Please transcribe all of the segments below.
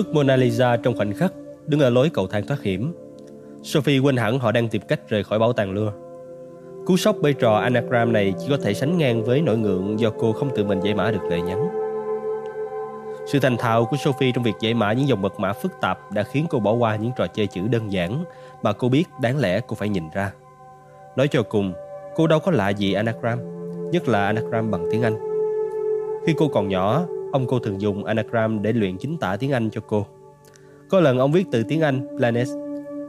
Bức Mona Lisa trong khoảnh khắc đứng ở lối cầu thang thoát hiểm. Sophie quên hẳn họ đang tìm cách rời khỏi bảo tàng lưa. Cú sốc bê trò anagram này chỉ có thể sánh ngang với nỗi ngượng do cô không tự mình giải mã được lời nhắn. Sự thành thạo của Sophie trong việc giải mã những dòng mật mã phức tạp đã khiến cô bỏ qua những trò chơi chữ đơn giản mà cô biết đáng lẽ cô phải nhìn ra. Nói cho cùng, cô đâu có lạ gì anagram, nhất là anagram bằng tiếng Anh. Khi cô còn nhỏ, ông cô thường dùng anagram để luyện chính tả tiếng Anh cho cô. Có lần ông viết từ tiếng Anh planet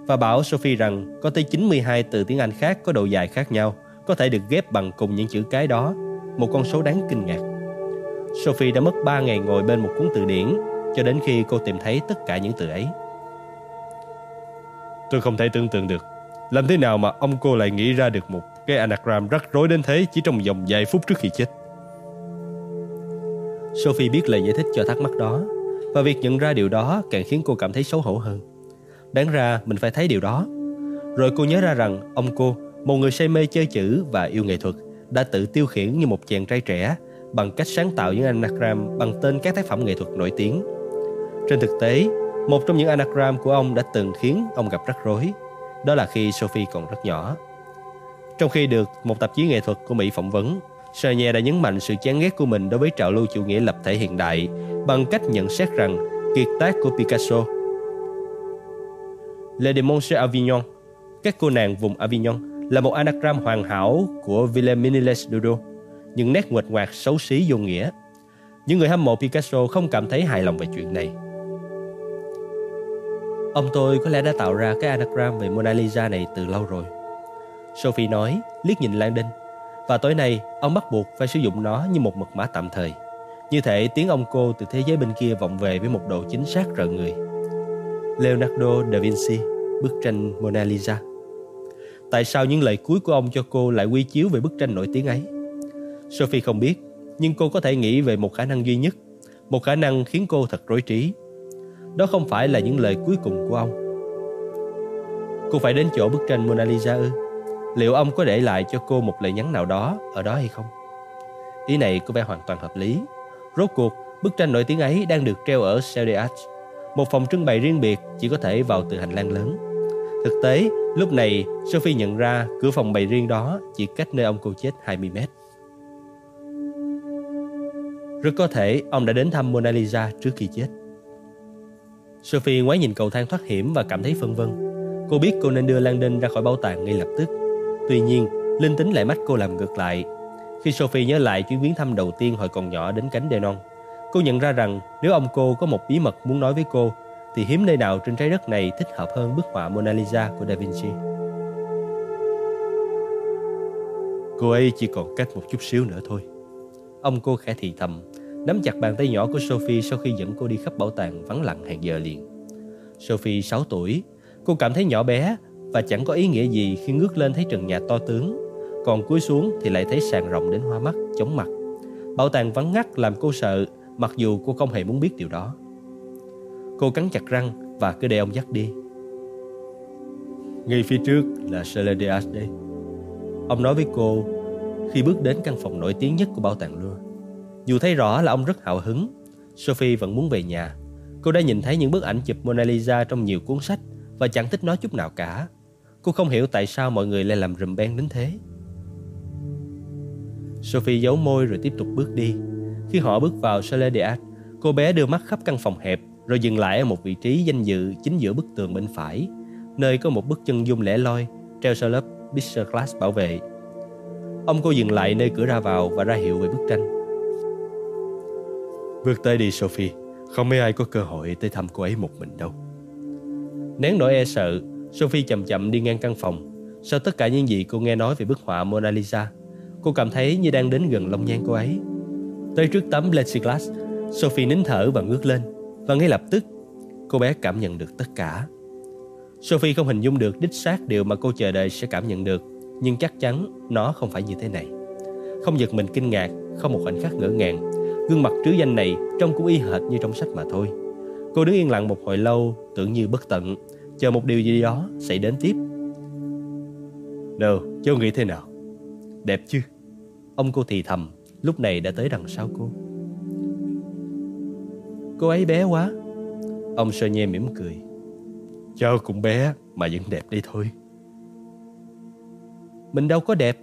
và bảo Sophie rằng có tới 92 từ tiếng Anh khác có độ dài khác nhau có thể được ghép bằng cùng những chữ cái đó, một con số đáng kinh ngạc. Sophie đã mất 3 ngày ngồi bên một cuốn từ điển cho đến khi cô tìm thấy tất cả những từ ấy. Tôi không thể tưởng tượng được làm thế nào mà ông cô lại nghĩ ra được một cái anagram rắc rối đến thế chỉ trong vòng vài phút trước khi chết. Sophie biết lời giải thích cho thắc mắc đó và việc nhận ra điều đó càng khiến cô cảm thấy xấu hổ hơn. Đáng ra mình phải thấy điều đó. Rồi cô nhớ ra rằng ông cô, một người say mê chơi chữ và yêu nghệ thuật, đã tự tiêu khiển như một chàng trai trẻ bằng cách sáng tạo những anagram bằng tên các tác phẩm nghệ thuật nổi tiếng. Trên thực tế, một trong những anagram của ông đã từng khiến ông gặp rắc rối. Đó là khi Sophie còn rất nhỏ. Trong khi được một tạp chí nghệ thuật của Mỹ phỏng vấn, Sarnia đã nhấn mạnh sự chán ghét của mình đối với trào lưu chủ nghĩa lập thể hiện đại bằng cách nhận xét rằng kiệt tác của Picasso Le Demontre Avignon, các cô nàng vùng Avignon là một anagram hoàn hảo của Villeminiles Dodo, những nét nguệch ngoạc xấu xí vô nghĩa. Những người hâm mộ Picasso không cảm thấy hài lòng về chuyện này. Ông tôi có lẽ đã tạo ra cái anagram về Mona Lisa này từ lâu rồi. Sophie nói, liếc nhìn Landon. Và tối nay, ông bắt buộc phải sử dụng nó như một mật mã tạm thời. Như thể tiếng ông cô từ thế giới bên kia vọng về với một độ chính xác rợn người. Leonardo da Vinci, bức tranh Mona Lisa. Tại sao những lời cuối của ông cho cô lại quy chiếu về bức tranh nổi tiếng ấy? Sophie không biết, nhưng cô có thể nghĩ về một khả năng duy nhất, một khả năng khiến cô thật rối trí. Đó không phải là những lời cuối cùng của ông. Cô phải đến chỗ bức tranh Mona Lisa ư? Liệu ông có để lại cho cô một lời nhắn nào đó ở đó hay không? Ý này có vẻ hoàn toàn hợp lý. Rốt cuộc, bức tranh nổi tiếng ấy đang được treo ở Celle một phòng trưng bày riêng biệt chỉ có thể vào từ hành lang lớn. Thực tế, lúc này Sophie nhận ra cửa phòng bày riêng đó chỉ cách nơi ông cô chết 20 mét. Rất có thể ông đã đến thăm Mona Lisa trước khi chết. Sophie ngoái nhìn cầu thang thoát hiểm và cảm thấy phân vân. Cô biết cô nên đưa Landon ra khỏi bảo tàng ngay lập tức. Tuy nhiên, linh tính lại mách cô làm ngược lại. Khi Sophie nhớ lại chuyến viếng thăm đầu tiên hồi còn nhỏ đến cánh Denon, cô nhận ra rằng nếu ông cô có một bí mật muốn nói với cô, thì hiếm nơi nào trên trái đất này thích hợp hơn bức họa Mona Lisa của Da Vinci. Cô ấy chỉ còn cách một chút xíu nữa thôi. Ông cô khẽ thì thầm, nắm chặt bàn tay nhỏ của Sophie sau khi dẫn cô đi khắp bảo tàng vắng lặng hàng giờ liền. Sophie 6 tuổi, cô cảm thấy nhỏ bé và chẳng có ý nghĩa gì khi ngước lên thấy trần nhà to tướng, còn cúi xuống thì lại thấy sàn rộng đến hoa mắt, chóng mặt. Bảo tàng vắng ngắt làm cô sợ, mặc dù cô không hề muốn biết điều đó. Cô cắn chặt răng và cứ để ông dắt đi. Ngay phía trước là Celedias đây. Ông nói với cô khi bước đến căn phòng nổi tiếng nhất của bảo tàng Louvre. Dù thấy rõ là ông rất hào hứng, Sophie vẫn muốn về nhà. Cô đã nhìn thấy những bức ảnh chụp Mona Lisa trong nhiều cuốn sách và chẳng thích nói chút nào cả. Cô không hiểu tại sao mọi người lại làm rùm beng đến thế. Sophie giấu môi rồi tiếp tục bước đi. Khi họ bước vào Chalet de Art, cô bé đưa mắt khắp căn phòng hẹp rồi dừng lại ở một vị trí danh dự chính giữa bức tường bên phải, nơi có một bức chân dung lẻ loi treo sau lớp Picture Glass bảo vệ. Ông cô dừng lại nơi cửa ra vào và ra hiệu về bức tranh. Bước tới đi Sophie, không mấy ai có cơ hội tới thăm cô ấy một mình đâu. Nén nỗi e sợ, Sophie chậm chậm đi ngang căn phòng. Sau tất cả những gì cô nghe nói về bức họa Mona Lisa, cô cảm thấy như đang đến gần lông nhan cô ấy. Tới trước tấm plexiglass, Sophie nín thở và ngước lên. Và ngay lập tức, cô bé cảm nhận được tất cả. Sophie không hình dung được đích xác điều mà cô chờ đợi sẽ cảm nhận được, nhưng chắc chắn nó không phải như thế này. Không giật mình kinh ngạc, không một khoảnh khắc ngỡ ngàng, gương mặt trứ danh này trông cũng y hệt như trong sách mà thôi. Cô đứng yên lặng một hồi lâu, tưởng như bất tận, chờ một điều gì đó xảy đến tiếp. Nào, cháu nghĩ thế nào? Đẹp chứ? Ông cô thì thầm, lúc này đã tới đằng sau cô. Cô ấy bé quá. Ông Sonia mỉm cười. Cháu cũng bé mà vẫn đẹp đi thôi. Mình đâu có đẹp.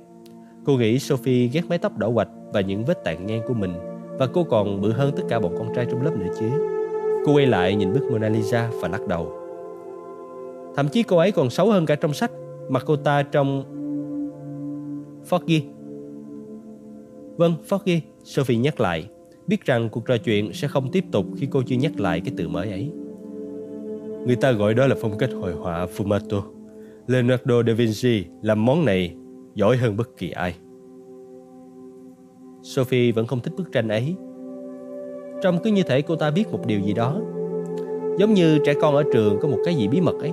Cô nghĩ Sophie ghét mái tóc đỏ quạch và những vết tàn ngang của mình và cô còn bự hơn tất cả bọn con trai trong lớp nữa chứ. Cô quay lại nhìn bức Mona Lisa và lắc đầu. Thậm chí cô ấy còn xấu hơn cả trong sách. mà cô ta trong... Foggy. Vâng, Foggy, Sophie nhắc lại. Biết rằng cuộc trò chuyện sẽ không tiếp tục khi cô chưa nhắc lại cái từ mới ấy. Người ta gọi đó là phong cách hội họa Fumato. Leonardo da Vinci làm món này giỏi hơn bất kỳ ai. Sophie vẫn không thích bức tranh ấy. Trông cứ như thể cô ta biết một điều gì đó. Giống như trẻ con ở trường có một cái gì bí mật ấy.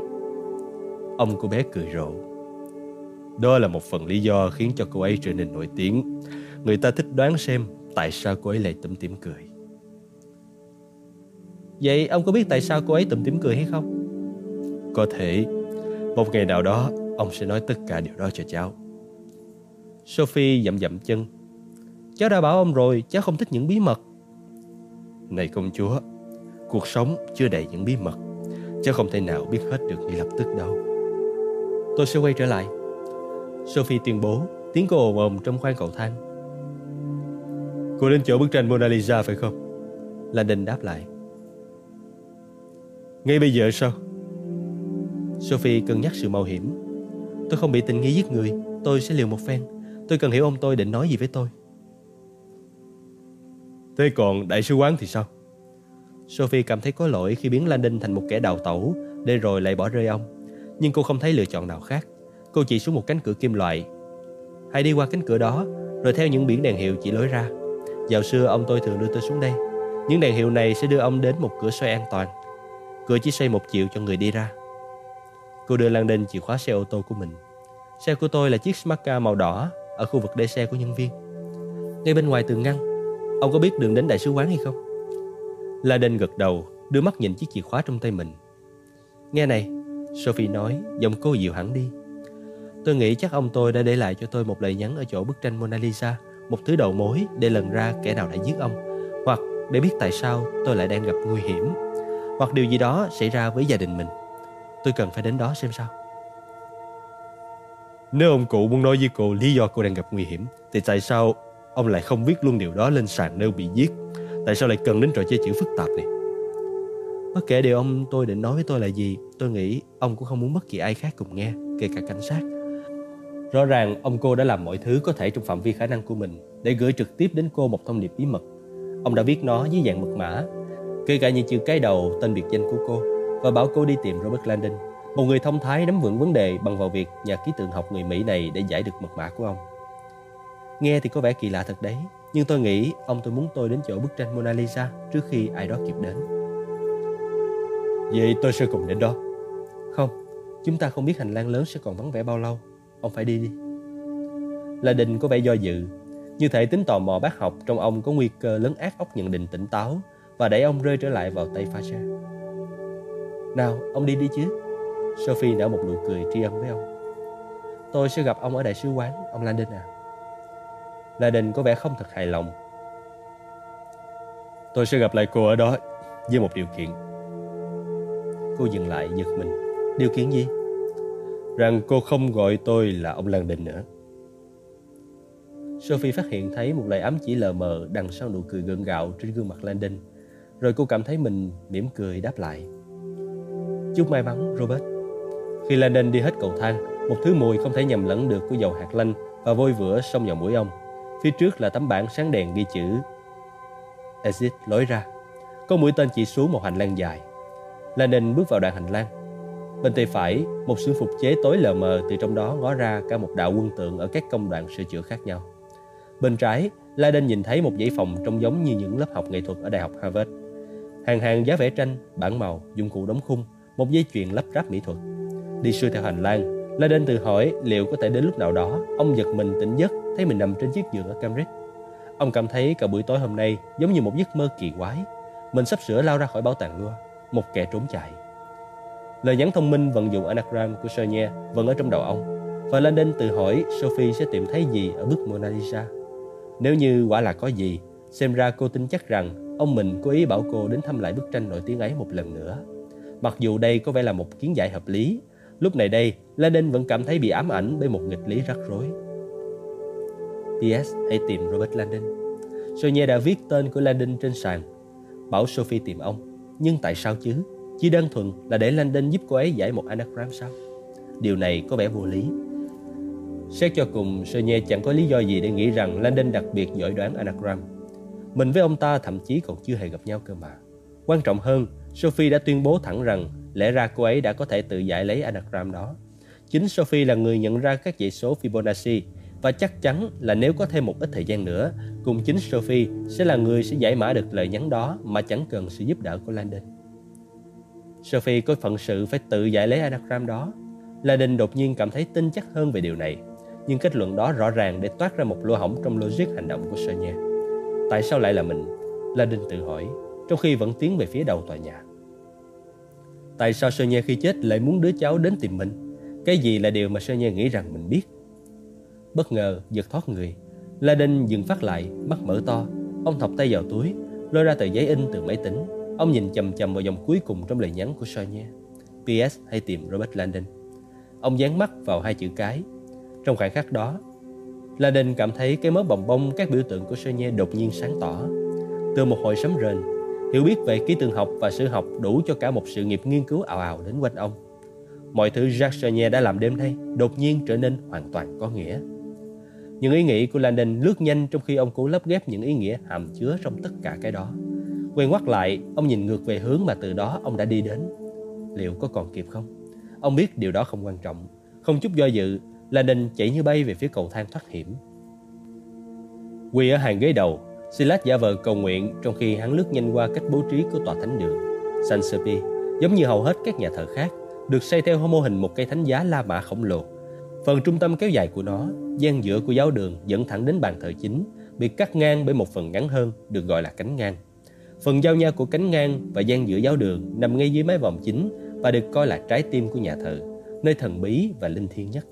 Ông cô bé cười rộ. Đó là một phần lý do khiến cho cô ấy trở nên nổi tiếng. Người ta thích đoán xem tại sao cô ấy lại tủm tỉm cười. Vậy ông có biết tại sao cô ấy tủm tỉm cười hay không? Có thể một ngày nào đó ông sẽ nói tất cả điều đó cho cháu. Sophie dậm dậm chân. Cháu đã bảo ông rồi, cháu không thích những bí mật. Này công chúa, cuộc sống chưa đầy những bí mật. Cháu không thể nào biết hết được ngay lập tức đâu. Tôi sẽ quay trở lại. Sophie tuyên bố, tiếng cô ồm ồm trong khoang cầu thang. Cô đến chỗ bức tranh Mona Lisa phải không? Landon đáp lại. Ngay bây giờ sao? Sophie cân nhắc sự mạo hiểm. Tôi không bị tình nghi giết người, tôi sẽ liều một phen. Tôi cần hiểu ông tôi định nói gì với tôi. Thế còn đại sứ quán thì sao? Sophie cảm thấy có lỗi khi biến Landon thành một kẻ đào tẩu để rồi lại bỏ rơi ông. Nhưng cô không thấy lựa chọn nào khác. Cô chỉ xuống một cánh cửa kim loại. Hãy đi qua cánh cửa đó, rồi theo những biển đèn hiệu chỉ lối ra. Dạo xưa ông tôi thường đưa tôi xuống đây. Những đèn hiệu này sẽ đưa ông đến một cửa xoay an toàn. Cửa chỉ xoay một chiều cho người đi ra. Cô đưa Landon chìa khóa xe ô tô của mình. Xe của tôi là chiếc Smart car màu đỏ ở khu vực để xe của nhân viên. Ngay bên ngoài tường ngăn, ông có biết đường đến đại sứ quán hay không? đinh gật đầu, đưa mắt nhìn chiếc chìa khóa trong tay mình. Nghe này, Sophie nói, giọng cô dịu hẳn đi. Tôi nghĩ chắc ông tôi đã để lại cho tôi một lời nhắn ở chỗ bức tranh Mona Lisa, một thứ đầu mối để lần ra kẻ nào đã giết ông, hoặc để biết tại sao tôi lại đang gặp nguy hiểm, hoặc điều gì đó xảy ra với gia đình mình. Tôi cần phải đến đó xem sao. Nếu ông cụ muốn nói với cô lý do cô đang gặp nguy hiểm, thì tại sao ông lại không viết luôn điều đó lên sàn nơi bị giết? Tại sao lại cần đến trò chơi chữ phức tạp này? Bất kể điều ông tôi định nói với tôi là gì, tôi nghĩ ông cũng không muốn bất kỳ ai khác cùng nghe, kể cả cảnh sát. Rõ ràng ông cô đã làm mọi thứ có thể trong phạm vi khả năng của mình để gửi trực tiếp đến cô một thông điệp bí mật. Ông đã viết nó dưới dạng mật mã, kể cả những chữ cái đầu tên biệt danh của cô và bảo cô đi tìm Robert Landon, một người thông thái nắm vững vấn đề bằng vào việc nhà ký tượng học người Mỹ này để giải được mật mã của ông. Nghe thì có vẻ kỳ lạ thật đấy, nhưng tôi nghĩ ông tôi muốn tôi đến chỗ bức tranh Mona Lisa trước khi ai đó kịp đến. Vậy tôi sẽ cùng đến đó. Không, chúng ta không biết hành lang lớn sẽ còn vắng vẻ bao lâu. Ông phải đi đi. Là Đình có vẻ do dự, như thể tính tò mò bác học trong ông có nguy cơ lớn ác ốc nhận định tỉnh táo và đẩy ông rơi trở lại vào tay Fasha. Nào, ông đi đi chứ. Sophie nở một nụ cười tri ân với ông. Tôi sẽ gặp ông ở đại sứ quán, ông Landon à. Landon có vẻ không thật hài lòng. Tôi sẽ gặp lại cô ở đó với một điều kiện. Cô dừng lại giật mình. Điều kiện gì? Rằng cô không gọi tôi là ông Lan đình nữa. Sophie phát hiện thấy một lời ám chỉ lờ mờ đằng sau nụ cười gượng gạo trên gương mặt Landon. Rồi cô cảm thấy mình mỉm cười đáp lại. Chúc may mắn, Robert. Khi Landon đi hết cầu thang, một thứ mùi không thể nhầm lẫn được của dầu hạt lanh và vôi vữa xông vào mũi ông. Phía trước là tấm bảng sáng đèn ghi chữ Exit lối ra. Có mũi tên chỉ xuống một hành lang dài. Landon bước vào đoạn hành lang. Bên tay phải, một sự phục chế tối lờ mờ từ trong đó ngó ra cả một đạo quân tượng ở các công đoạn sửa chữa khác nhau. Bên trái, Landon nhìn thấy một dãy phòng trông giống như những lớp học nghệ thuật ở Đại học Harvard. Hàng hàng giá vẽ tranh, bản màu, dụng cụ đóng khung, một dây chuyền lắp ráp mỹ thuật. Đi xuôi theo hành lang, La tự hỏi liệu có thể đến lúc nào đó ông giật mình tỉnh giấc thấy mình nằm trên chiếc giường ở Cambridge. Ông cảm thấy cả buổi tối hôm nay giống như một giấc mơ kỳ quái. Mình sắp sửa lao ra khỏi bảo tàng luôn một kẻ trốn chạy. Lời nhắn thông minh vận dụng anagram của Sonia vẫn ở trong đầu ông. Và Landon tự hỏi Sophie sẽ tìm thấy gì ở bức Mona Lisa. Nếu như quả là có gì, xem ra cô tin chắc rằng ông mình cố ý bảo cô đến thăm lại bức tranh nổi tiếng ấy một lần nữa. Mặc dù đây có vẻ là một kiến giải hợp lý, lúc này đây, Landon vẫn cảm thấy bị ám ảnh bởi một nghịch lý rắc rối. P.S. Hãy tìm Robert Landon. Sonia đã viết tên của Landon trên sàn, bảo Sophie tìm ông. Nhưng tại sao chứ? Chỉ đơn thuần là để Landon giúp cô ấy giải một anagram sao? Điều này có vẻ vô lý. Xét cho cùng, Sonia chẳng có lý do gì để nghĩ rằng Landon đặc biệt giỏi đoán anagram. Mình với ông ta thậm chí còn chưa hề gặp nhau cơ mà. Quan trọng hơn, Sophie đã tuyên bố thẳng rằng lẽ ra cô ấy đã có thể tự giải lấy anagram đó. Chính Sophie là người nhận ra các dãy số Fibonacci và chắc chắn là nếu có thêm một ít thời gian nữa, cùng chính Sophie sẽ là người sẽ giải mã được lời nhắn đó mà chẳng cần sự giúp đỡ của Landon. Sophie có phận sự phải tự giải lấy anagram đó. Landon đột nhiên cảm thấy tin chắc hơn về điều này, nhưng kết luận đó rõ ràng để toát ra một lỗ hổng trong logic hành động của Sonia. Tại sao lại là mình? Landon tự hỏi, trong khi vẫn tiến về phía đầu tòa nhà. Tại sao Sonia khi chết lại muốn đứa cháu đến tìm mình? Cái gì là điều mà Sonia nghĩ rằng mình biết? Bất ngờ, giật thoát người. La Đinh dừng phát lại, mắt mở to. Ông thọc tay vào túi, lôi ra tờ giấy in từ máy tính. Ông nhìn chầm chầm vào dòng cuối cùng trong lời nhắn của Sonia. PS hay tìm Robert Landon. Ông dán mắt vào hai chữ cái. Trong khoảnh khắc đó, Landon cảm thấy cái mớ bồng bông các biểu tượng của Sonia đột nhiên sáng tỏ. Từ một hồi sấm rền, hiểu biết về ký tượng học và sử học đủ cho cả một sự nghiệp nghiên cứu ảo ảo đến quanh ông. Mọi thứ Jacques Sonia đã làm đêm nay đột nhiên trở nên hoàn toàn có nghĩa. Những ý nghĩ của Landon lướt nhanh trong khi ông cố lấp ghép những ý nghĩa hàm chứa trong tất cả cái đó. Quay ngoắt lại, ông nhìn ngược về hướng mà từ đó ông đã đi đến. Liệu có còn kịp không? Ông biết điều đó không quan trọng. Không chút do dự, Landon chạy như bay về phía cầu thang thoát hiểm. Quỳ ở hàng ghế đầu, Silas giả vờ cầu nguyện trong khi hắn lướt nhanh qua cách bố trí của tòa thánh đường. San giống như hầu hết các nhà thờ khác, được xây theo mô hình một cây thánh giá La Mã khổng lồ. Phần trung tâm kéo dài của nó, gian giữa của giáo đường dẫn thẳng đến bàn thờ chính, bị cắt ngang bởi một phần ngắn hơn, được gọi là cánh ngang. Phần giao nhau của cánh ngang và gian giữa giáo đường nằm ngay dưới mái vòm chính và được coi là trái tim của nhà thờ, nơi thần bí và linh thiêng nhất.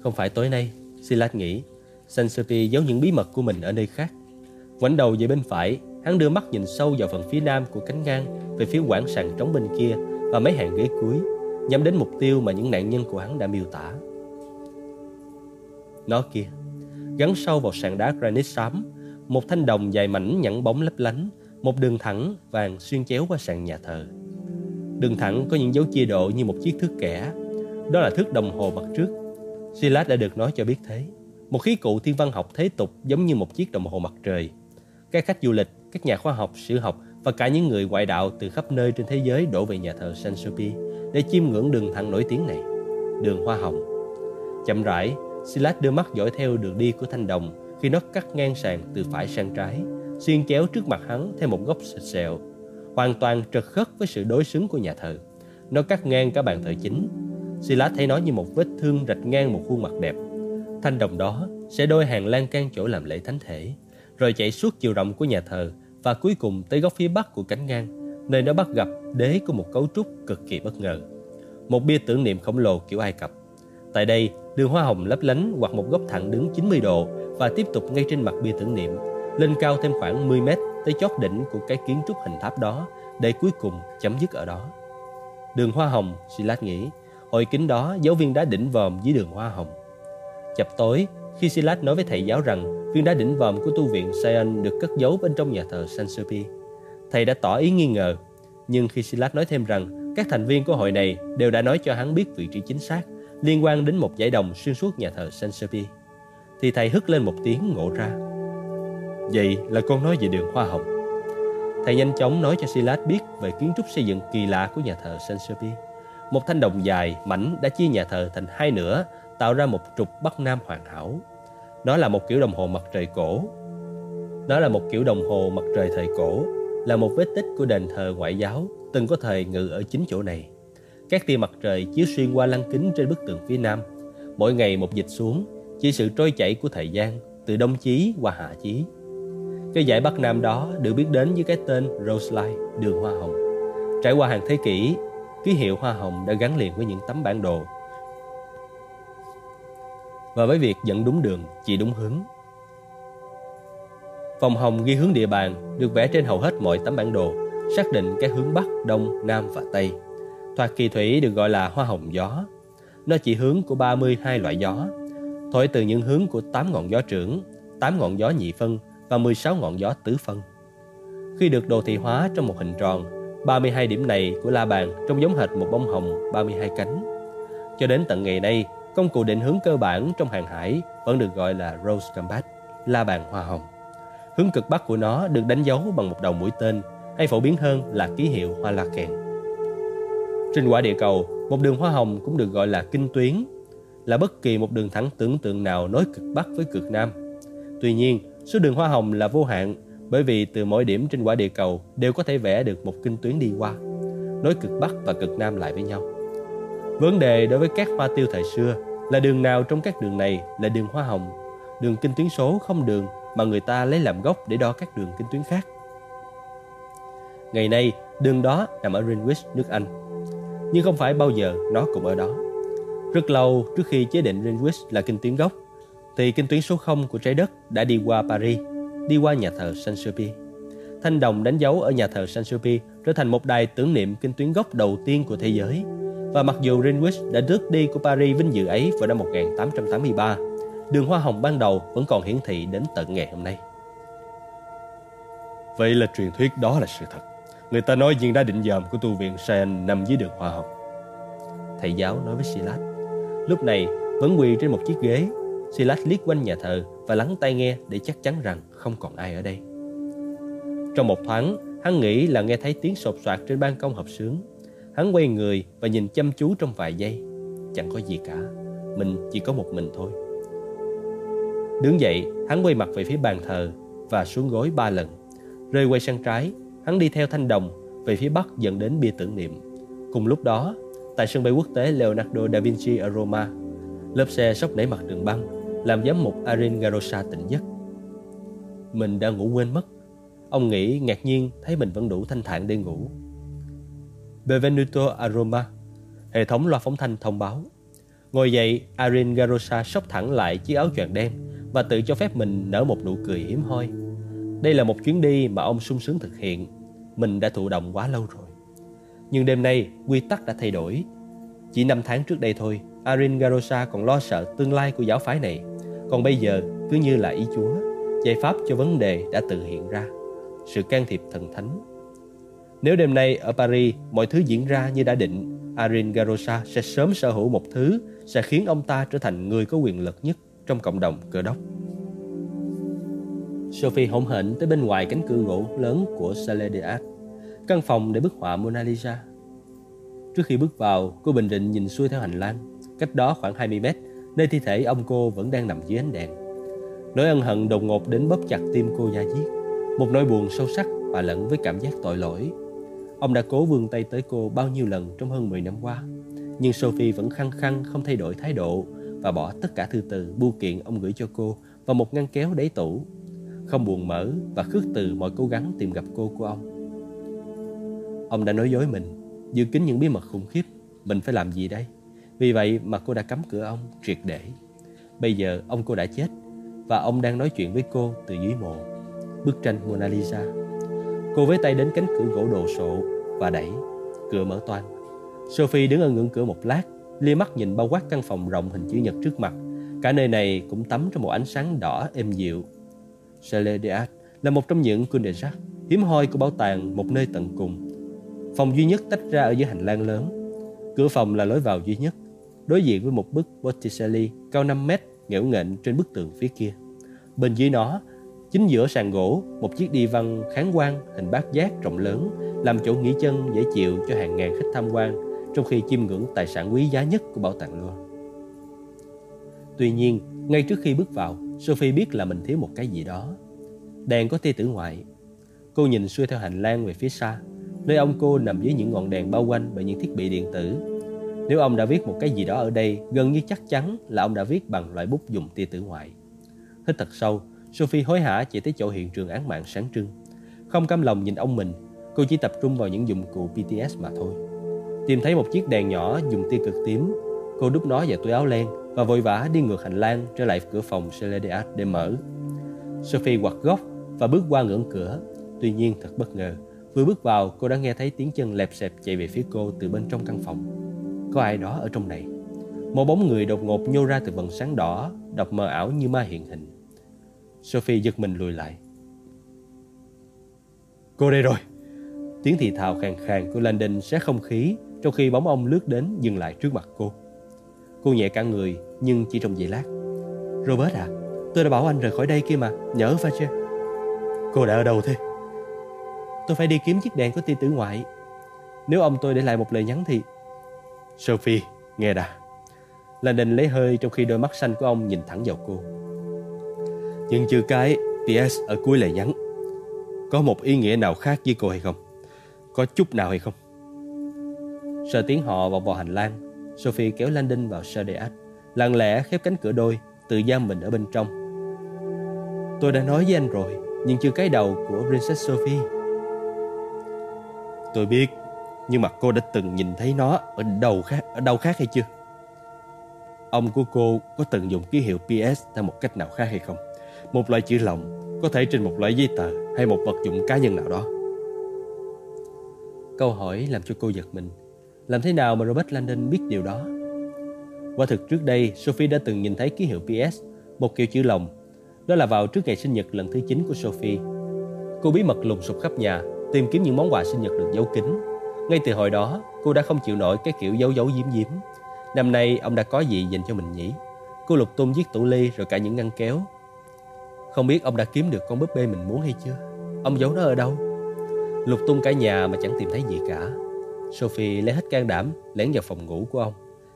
Không phải tối nay, Silas nghĩ, Sansepi giấu những bí mật của mình ở nơi khác. Ngoảnh đầu về bên phải, hắn đưa mắt nhìn sâu vào phần phía nam của cánh ngang về phía quảng sàn trống bên kia và mấy hàng ghế cuối, nhắm đến mục tiêu mà những nạn nhân của hắn đã miêu tả. Nó kia, gắn sâu vào sàn đá granite xám, một thanh đồng dài mảnh nhẵn bóng lấp lánh, một đường thẳng vàng xuyên chéo qua sàn nhà thờ. Đường thẳng có những dấu chia độ như một chiếc thước kẻ. Đó là thước đồng hồ mặt trước. Silas đã được nói cho biết thế. Một khí cụ thiên văn học thế tục giống như một chiếc đồng hồ mặt trời. Các khách du lịch, các nhà khoa học, sử học và cả những người ngoại đạo từ khắp nơi trên thế giới đổ về nhà thờ Saint-Sophie để chiêm ngưỡng đường thẳng nổi tiếng này. Đường hoa hồng. Chậm rãi, Silas đưa mắt dõi theo đường đi của thanh đồng khi nó cắt ngang sàn từ phải sang trái, xuyên chéo trước mặt hắn theo một góc sệt sẹo, hoàn toàn trật khớp với sự đối xứng của nhà thờ. Nó cắt ngang cả bàn thờ chính. Silas thấy nó như một vết thương rạch ngang một khuôn mặt đẹp. Thanh đồng đó sẽ đôi hàng lan can chỗ làm lễ thánh thể, rồi chạy suốt chiều rộng của nhà thờ và cuối cùng tới góc phía bắc của cánh ngang, nơi nó bắt gặp đế của một cấu trúc cực kỳ bất ngờ. Một bia tưởng niệm khổng lồ kiểu Ai Cập. Tại đây, đường hoa hồng lấp lánh hoặc một góc thẳng đứng 90 độ và tiếp tục ngay trên mặt bia tưởng niệm, lên cao thêm khoảng 10 mét tới chót đỉnh của cái kiến trúc hình tháp đó để cuối cùng chấm dứt ở đó. Đường hoa hồng, Silas nghĩ, hội kính đó dấu viên đá đỉnh vòm dưới đường hoa hồng. Chập tối, khi Silas nói với thầy giáo rằng viên đá đỉnh vòm của tu viện Sion được cất giấu bên trong nhà thờ San thầy đã tỏ ý nghi ngờ. Nhưng khi Silas nói thêm rằng các thành viên của hội này đều đã nói cho hắn biết vị trí chính xác liên quan đến một giải đồng xuyên suốt nhà thờ Saint Sophie thì thầy hất lên một tiếng ngộ ra. Vậy là con nói về đường hoa hồng. Thầy nhanh chóng nói cho Silas biết về kiến trúc xây dựng kỳ lạ của nhà thờ Saint Sophie Một thanh đồng dài, mảnh đã chia nhà thờ thành hai nửa, tạo ra một trục bắc nam hoàn hảo. Nó là một kiểu đồng hồ mặt trời cổ. Nó là một kiểu đồng hồ mặt trời thời cổ, là một vết tích của đền thờ ngoại giáo từng có thời ngự ở chính chỗ này. Các tia mặt trời chiếu xuyên qua lăng kính trên bức tường phía nam. Mỗi ngày một dịch xuống, chỉ sự trôi chảy của thời gian từ đông chí qua hạ chí. Cái giải Bắc Nam đó được biết đến với cái tên rose line đường hoa hồng. Trải qua hàng thế kỷ, ký hiệu hoa hồng đã gắn liền với những tấm bản đồ và với việc dẫn đúng đường, chỉ đúng hướng. Vòng hồng ghi hướng địa bàn được vẽ trên hầu hết mọi tấm bản đồ xác định các hướng Bắc, Đông, Nam và Tây. Thoạt kỳ thủy được gọi là hoa hồng gió. Nó chỉ hướng của 32 loại gió, thổi từ những hướng của 8 ngọn gió trưởng, 8 ngọn gió nhị phân và 16 ngọn gió tứ phân. Khi được đồ thị hóa trong một hình tròn, 32 điểm này của la bàn trông giống hệt một bông hồng 32 cánh. Cho đến tận ngày nay, công cụ định hướng cơ bản trong hàng hải vẫn được gọi là Rose Compass, la bàn hoa hồng. Hướng cực bắc của nó được đánh dấu bằng một đầu mũi tên hay phổ biến hơn là ký hiệu hoa la kèn. Trên quả địa cầu, một đường hoa hồng cũng được gọi là kinh tuyến, là bất kỳ một đường thẳng tưởng tượng nào nối cực bắc với cực nam. Tuy nhiên, số đường hoa hồng là vô hạn bởi vì từ mỗi điểm trên quả địa cầu đều có thể vẽ được một kinh tuyến đi qua, nối cực bắc và cực nam lại với nhau. Vấn đề đối với các hoa tiêu thời xưa là đường nào trong các đường này là đường hoa hồng, đường kinh tuyến số không đường mà người ta lấy làm gốc để đo các đường kinh tuyến khác. Ngày nay, đường đó nằm ở Greenwich, nước Anh. Nhưng không phải bao giờ nó cũng ở đó. Rất lâu trước khi chế định Greenwich là kinh tuyến gốc, thì kinh tuyến số 0 của trái đất đã đi qua Paris, đi qua nhà thờ Saint-Sulpice. Thanh đồng đánh dấu ở nhà thờ Saint-Sulpice trở thành một đài tưởng niệm kinh tuyến gốc đầu tiên của thế giới. Và mặc dù Greenwich đã rước đi của Paris vinh dự ấy vào năm 1883, đường hoa hồng ban đầu vẫn còn hiển thị đến tận ngày hôm nay. Vậy là truyền thuyết đó là sự thật. Người ta nói viên đá định dòm của tu viện Saint nằm dưới đường hoa hồng. Thầy giáo nói với Silas. Lúc này vẫn quỳ trên một chiếc ghế. Silas liếc quanh nhà thờ và lắng tai nghe để chắc chắn rằng không còn ai ở đây. Trong một thoáng, hắn nghĩ là nghe thấy tiếng sột soạt trên ban công hợp sướng. Hắn quay người và nhìn chăm chú trong vài giây. Chẳng có gì cả, mình chỉ có một mình thôi. Đứng dậy, hắn quay mặt về phía bàn thờ và xuống gối ba lần. Rơi quay sang trái, hắn đi theo thanh đồng về phía bắc dẫn đến bia tưởng niệm. Cùng lúc đó, tại sân bay quốc tế Leonardo da Vinci ở Roma, lớp xe sốc nảy mặt đường băng, làm giám mục Arin Garosa tỉnh giấc. Mình đã ngủ quên mất. Ông nghĩ ngạc nhiên thấy mình vẫn đủ thanh thản để ngủ. Benvenuto a Roma, hệ thống loa phóng thanh thông báo. Ngồi dậy, Arin Garosa sốc thẳng lại chiếc áo choàng đen và tự cho phép mình nở một nụ cười hiếm hoi. Đây là một chuyến đi mà ông sung sướng thực hiện. Mình đã thụ động quá lâu rồi. Nhưng đêm nay, quy tắc đã thay đổi. Chỉ năm tháng trước đây thôi, Arin Garosa còn lo sợ tương lai của giáo phái này. Còn bây giờ, cứ như là ý Chúa, giải pháp cho vấn đề đã tự hiện ra. Sự can thiệp thần thánh. Nếu đêm nay ở Paris mọi thứ diễn ra như đã định, Arin Garosa sẽ sớm sở hữu một thứ sẽ khiến ông ta trở thành người có quyền lực nhất trong cộng đồng cơ đốc. Sophie hỗn hển tới bên ngoài cánh cửa gỗ lớn của Salle de Art, căn phòng để bức họa Mona Lisa. Trước khi bước vào, cô bình định nhìn xuôi theo hành lang, cách đó khoảng 20 mét, nơi thi thể ông cô vẫn đang nằm dưới ánh đèn. Nỗi ân hận đột ngột đến bóp chặt tim cô da diết, một nỗi buồn sâu sắc và lẫn với cảm giác tội lỗi. Ông đã cố vươn tay tới cô bao nhiêu lần trong hơn 10 năm qua, nhưng Sophie vẫn khăng khăng không thay đổi thái độ và bỏ tất cả thư từ, bưu kiện ông gửi cho cô vào một ngăn kéo đáy tủ không buồn mở và khước từ mọi cố gắng tìm gặp cô của ông. Ông đã nói dối mình, giữ kín những bí mật khủng khiếp, mình phải làm gì đây? Vì vậy mà cô đã cấm cửa ông triệt để. Bây giờ ông cô đã chết và ông đang nói chuyện với cô từ dưới mộ. Bức tranh Mona Lisa. Cô với tay đến cánh cửa gỗ đồ sộ và đẩy, cửa mở toang. Sophie đứng ở ngưỡng cửa một lát, lia mắt nhìn bao quát căn phòng rộng hình chữ nhật trước mặt. Cả nơi này cũng tắm trong một ánh sáng đỏ êm dịu Chalet là một trong những cul de hiếm hoi của bảo tàng một nơi tận cùng. Phòng duy nhất tách ra ở dưới hành lang lớn. Cửa phòng là lối vào duy nhất, đối diện với một bức Botticelli cao 5 mét nghẽo nghệch trên bức tường phía kia. Bên dưới nó, chính giữa sàn gỗ, một chiếc đi văn kháng quang hình bát giác rộng lớn làm chỗ nghỉ chân dễ chịu cho hàng ngàn khách tham quan trong khi chiêm ngưỡng tài sản quý giá nhất của bảo tàng Louvre. Tuy nhiên, ngay trước khi bước vào, Sophie biết là mình thiếu một cái gì đó. Đèn có tia tử ngoại. Cô nhìn xuôi theo hành lang về phía xa, nơi ông cô nằm dưới những ngọn đèn bao quanh bởi những thiết bị điện tử. Nếu ông đã viết một cái gì đó ở đây, gần như chắc chắn là ông đã viết bằng loại bút dùng tia tử ngoại. Hít thật sâu, Sophie hối hả chạy tới chỗ hiện trường án mạng sáng trưng. Không cam lòng nhìn ông mình, cô chỉ tập trung vào những dụng cụ PTS mà thôi. Tìm thấy một chiếc đèn nhỏ dùng tia cực tím, cô đút nó vào túi áo len và vội vã đi ngược hành lang trở lại cửa phòng Celedeat để mở. Sophie quạt góc và bước qua ngưỡng cửa. Tuy nhiên thật bất ngờ, Vừa bước vào, cô đã nghe thấy tiếng chân lẹp xẹp chạy về phía cô từ bên trong căn phòng. Có ai đó ở trong này. Một bóng người đột ngột nhô ra từ vầng sáng đỏ, đập mờ ảo như ma hiện hình. Sophie giật mình lùi lại. Cô đây rồi. Tiếng thì thào khàn khàn của Landon xé không khí trong khi bóng ông lướt đến dừng lại trước mặt cô. Cô nhẹ cả người nhưng chỉ trong giây lát. Robert à, tôi đã bảo anh rời khỏi đây kia mà, nhớ pha chưa? Cô đã ở đâu thế? Tôi phải đi kiếm chiếc đèn của tiên tử ngoại. Nếu ông tôi để lại một lời nhắn thì... Sophie, nghe đã. Landon lấy hơi trong khi đôi mắt xanh của ông nhìn thẳng vào cô. Nhưng chưa cái PS ở cuối lời nhắn Có một ý nghĩa nào khác với cô hay không? Có chút nào hay không? Sợ tiếng họ vọng vào hành lang Sophie kéo Landon vào Sadeat Lặng lẽ khép cánh cửa đôi Tự giam mình ở bên trong. Tôi đã nói với anh rồi Nhưng chưa cái đầu của Princess Sophie. Tôi biết Nhưng mà cô đã từng nhìn thấy nó Ở đâu khác, ở đâu khác hay chưa? Ông của cô có từng dùng ký hiệu PS theo một cách nào khác hay không? Một loại chữ lòng Có thể trên một loại giấy tờ Hay một vật dụng cá nhân nào đó. Câu hỏi làm cho cô giật mình làm thế nào mà Robert Landon biết điều đó? Quả thực trước đây, Sophie đã từng nhìn thấy ký hiệu PS, một kiểu chữ lòng. Đó là vào trước ngày sinh nhật lần thứ 9 của Sophie. Cô bí mật lùng sục khắp nhà, tìm kiếm những món quà sinh nhật được giấu kín. Ngay từ hồi đó, cô đã không chịu nổi cái kiểu giấu giấu giếm giếm. Năm nay, ông đã có gì dành cho mình nhỉ? Cô lục tung chiếc tủ ly rồi cả những ngăn kéo. Không biết ông đã kiếm được con búp bê mình muốn hay chưa? Ông giấu nó ở đâu? Lục tung cả nhà mà chẳng tìm thấy gì cả. Sophie lấy hết can đảm lẻn vào phòng ngủ của ông.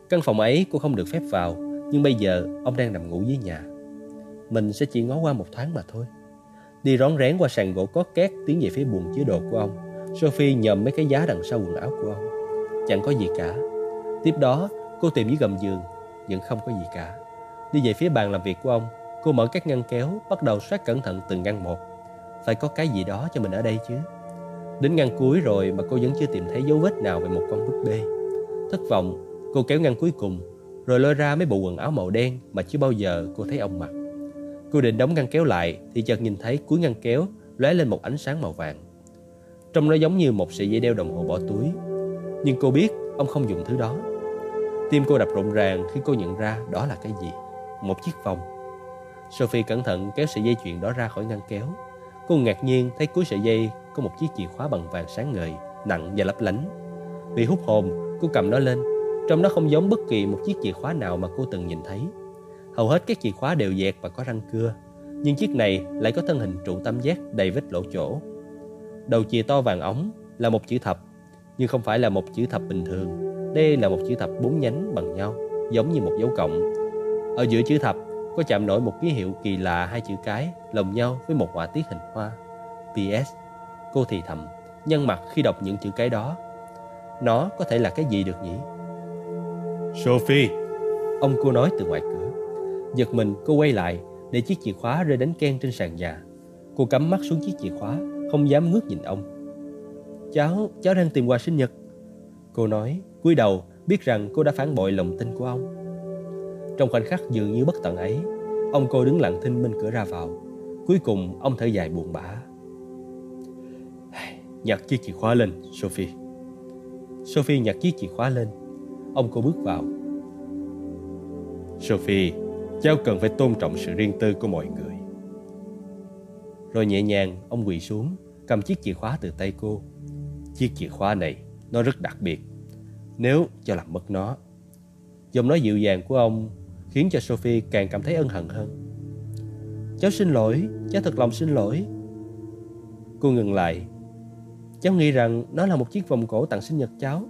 Căn phòng ấy cô không được phép vào, nhưng bây giờ ông đang nằm ngủ dưới nhà. Mình sẽ chỉ ngó qua một thoáng mà thôi. Đi rón rén qua sàn gỗ có két tiến về phía buồng chứa đồ của ông. Sophie nhầm mấy cái giá đằng sau quần áo của ông. Chẳng có gì cả. Tiếp đó, cô tìm dưới gầm giường, vẫn không có gì cả. Đi về phía bàn làm việc của ông, cô mở các ngăn kéo, bắt đầu soát cẩn thận từng ngăn một. Phải có cái gì đó cho mình ở đây chứ. Đến ngăn cuối rồi mà cô vẫn chưa tìm thấy dấu vết nào về một con búp bê. Thất vọng, cô kéo ngăn cuối cùng, rồi lôi ra mấy bộ quần áo màu đen mà chưa bao giờ cô thấy ông mặc. Cô định đóng ngăn kéo lại thì chợt nhìn thấy cuối ngăn kéo lóe lên một ánh sáng màu vàng. Trông nó giống như một sợi dây đeo đồng hồ bỏ túi. Nhưng cô biết ông không dùng thứ đó. Tim cô đập rộn ràng khi cô nhận ra đó là cái gì. Một chiếc vòng. Sophie cẩn thận kéo sợi dây chuyền đó ra khỏi ngăn kéo. Cô ngạc nhiên thấy cuối sợi dây có một chiếc chìa khóa bằng vàng sáng ngời, nặng và lấp lánh. Vì hút hồn, cô cầm nó lên. Trong nó không giống bất kỳ một chiếc chìa khóa nào mà cô từng nhìn thấy. Hầu hết các chìa khóa đều dẹt và có răng cưa, nhưng chiếc này lại có thân hình trụ tam giác đầy vết lỗ chỗ. Đầu chìa to vàng ống là một chữ thập, nhưng không phải là một chữ thập bình thường. Đây là một chữ thập bốn nhánh bằng nhau, giống như một dấu cộng. Ở giữa chữ thập có chạm nổi một ký hiệu kỳ lạ hai chữ cái lồng nhau với một họa tiết hình hoa. PS Cô thì thầm, nhân mặt khi đọc những chữ cái đó. Nó có thể là cái gì được nhỉ? Sophie! Ông cô nói từ ngoài cửa. Giật mình cô quay lại để chiếc chìa khóa rơi đánh ken trên sàn nhà. Cô cắm mắt xuống chiếc chìa khóa, không dám ngước nhìn ông. Cháu, cháu đang tìm quà sinh nhật. Cô nói, cúi đầu biết rằng cô đã phản bội lòng tin của ông. Trong khoảnh khắc dường như bất tận ấy, ông cô đứng lặng thinh bên cửa ra vào. Cuối cùng ông thở dài buồn bã. Nhặt chiếc chìa khóa lên, Sophie. Sophie nhặt chiếc chìa khóa lên. Ông cô bước vào. Sophie, cháu cần phải tôn trọng sự riêng tư của mọi người. Rồi nhẹ nhàng, ông quỳ xuống, cầm chiếc chìa khóa từ tay cô. Chiếc chìa khóa này, nó rất đặc biệt. Nếu cho làm mất nó. Giọng nói dịu dàng của ông khiến cho Sophie càng cảm thấy ân hận hơn. Cháu xin lỗi, cháu thật lòng xin lỗi. Cô ngừng lại, Cháu nghĩ rằng nó là một chiếc vòng cổ tặng sinh nhật cháu.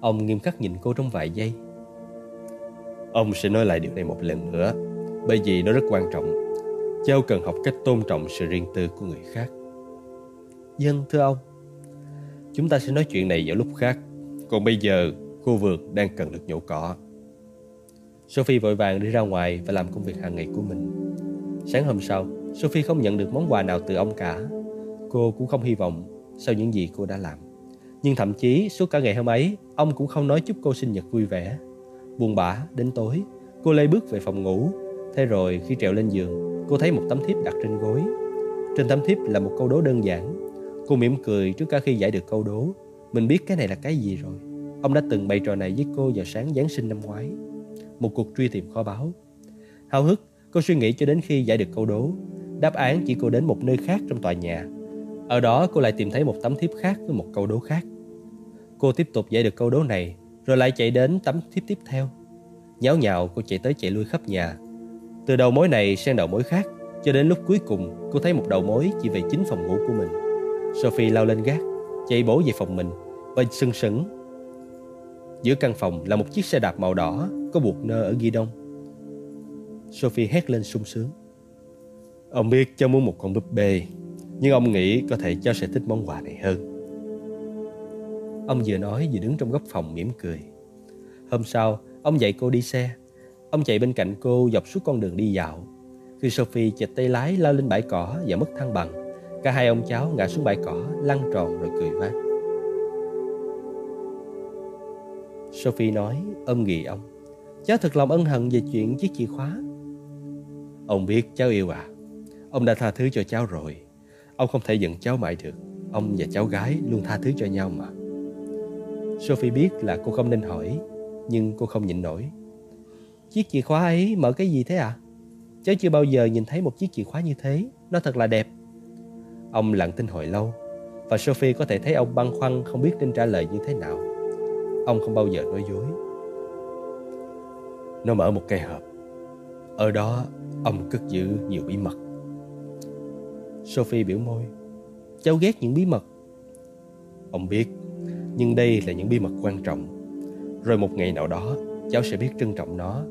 Ông nghiêm khắc nhìn cô trong vài giây. Ông sẽ nói lại điều này một lần nữa Bởi vì nó rất quan trọng. Cháu cần học cách tôn trọng sự riêng tư của người khác. Dân thưa ông. Chúng ta sẽ nói chuyện này vào lúc khác. Còn bây giờ khu vườn đang cần được nhổ cỏ. Sophie vội vàng đi ra ngoài và làm công việc hàng ngày của mình. Sáng hôm sau Sophie không nhận được món quà nào từ ông cả Cô cũng không hy vọng sau những gì cô đã làm. Nhưng thậm chí suốt cả ngày hôm ấy, ông cũng không nói chúc cô sinh nhật vui vẻ. Buồn bã, đến tối, cô lê bước về phòng ngủ. Thế rồi khi trèo lên giường, cô thấy một tấm thiếp đặt trên gối. Trên tấm thiếp là một câu đố đơn giản. Cô mỉm cười trước cả khi giải được câu đố. Mình biết cái này là cái gì rồi. Ông đã từng bày trò này với cô vào sáng Giáng sinh năm ngoái. Một cuộc truy tìm kho báu. Hào hức, cô suy nghĩ cho đến khi giải được câu đố. Đáp án chỉ cô đến một nơi khác trong tòa nhà. Ở đó cô lại tìm thấy một tấm thiếp khác với một câu đố khác. Cô tiếp tục giải được câu đố này, rồi lại chạy đến tấm thiếp tiếp theo. Nháo nhào cô chạy tới chạy lui khắp nhà. Từ đầu mối này sang đầu mối khác, cho đến lúc cuối cùng cô thấy một đầu mối chỉ về chính phòng ngủ của mình. Sophie lao lên gác, chạy bổ về phòng mình và sưng sững. Giữa căn phòng là một chiếc xe đạp màu đỏ có buộc nơ ở ghi đông. Sophie hét lên sung sướng. Ông biết cháu muốn một con búp bê, nhưng ông nghĩ có thể cháu sẽ thích món quà này hơn. Ông vừa nói vừa đứng trong góc phòng mỉm cười. Hôm sau, ông dạy cô đi xe. Ông chạy bên cạnh cô dọc suốt con đường đi dạo. Khi Sophie chệch tay lái lao lên bãi cỏ và mất thăng bằng, cả hai ông cháu ngã xuống bãi cỏ, lăn tròn rồi cười vang. Sophie nói, ôm ghì ông. Cháu thật lòng ân hận về chuyện chiếc chìa khóa. Ông biết cháu yêu à. Ông đã tha thứ cho cháu rồi. Ông không thể giận cháu mãi được. Ông và cháu gái luôn tha thứ cho nhau mà. Sophie biết là cô không nên hỏi, nhưng cô không nhịn nổi. Chiếc chìa khóa ấy mở cái gì thế ạ? À? Cháu chưa bao giờ nhìn thấy một chiếc chìa khóa như thế. Nó thật là đẹp. Ông lặng tin hồi lâu, và Sophie có thể thấy ông băn khoăn không biết nên trả lời như thế nào. Ông không bao giờ nói dối. Nó mở một cây hộp. Ở đó, ông cất giữ nhiều bí mật. Sophie biểu môi. Cháu ghét những bí mật. Ông biết, nhưng đây là những bí mật quan trọng. Rồi một ngày nào đó, cháu sẽ biết trân trọng nó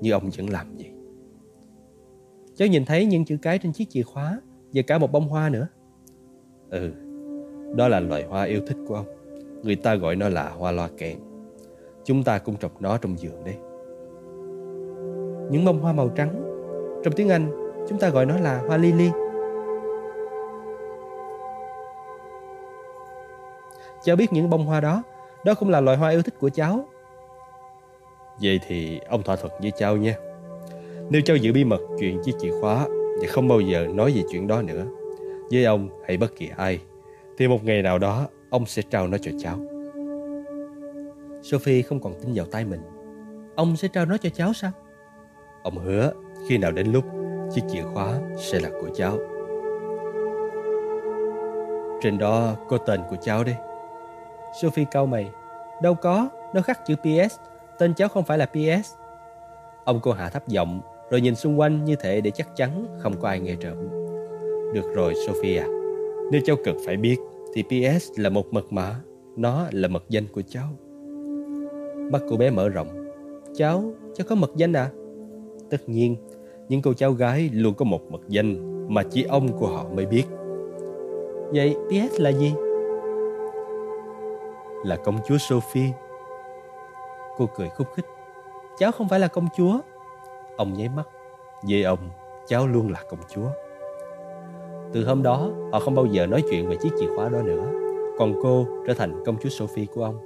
như ông vẫn làm vậy. Cháu nhìn thấy những chữ cái trên chiếc chìa khóa và cả một bông hoa nữa. Ừ, đó là loài hoa yêu thích của ông. Người ta gọi nó là hoa loa kèn. Chúng ta cũng trồng nó trong giường đấy. Những bông hoa màu trắng. Trong tiếng Anh, chúng ta gọi nó là hoa lily. Cháu biết những bông hoa đó, đó cũng là loài hoa yêu thích của cháu. Vậy thì ông thỏa thuận với cháu nha. Nếu cháu giữ bí mật chuyện chiếc chìa khóa và không bao giờ nói về chuyện đó nữa, với ông hay bất kỳ ai, thì một ngày nào đó ông sẽ trao nó cho cháu. Sophie không còn tin vào tay mình. Ông sẽ trao nó cho cháu sao? Ông hứa khi nào đến lúc chiếc chìa khóa sẽ là của cháu. Trên đó có tên của cháu đấy. Sophie cau mày. Đâu có, nó khắc chữ PS. Tên cháu không phải là PS. Ông cô hạ thấp giọng rồi nhìn xung quanh như thể để chắc chắn không có ai nghe trộm. Được rồi Sophie à, nếu cháu cần phải biết thì PS là một mật mã, nó là mật danh của cháu. Mắt cô bé mở rộng. Cháu, cháu có mật danh à? Tất nhiên, những cô cháu gái luôn có một mật danh mà chỉ ông của họ mới biết. Vậy PS là gì? Là công chúa Sophie. Cô cười khúc khích. Cháu không phải là công chúa. Ông nháy mắt. Về ông, cháu luôn là công chúa. Từ hôm đó, họ không bao giờ nói chuyện về chiếc chìa khóa đó nữa. Còn cô trở thành công chúa Sophie của ông.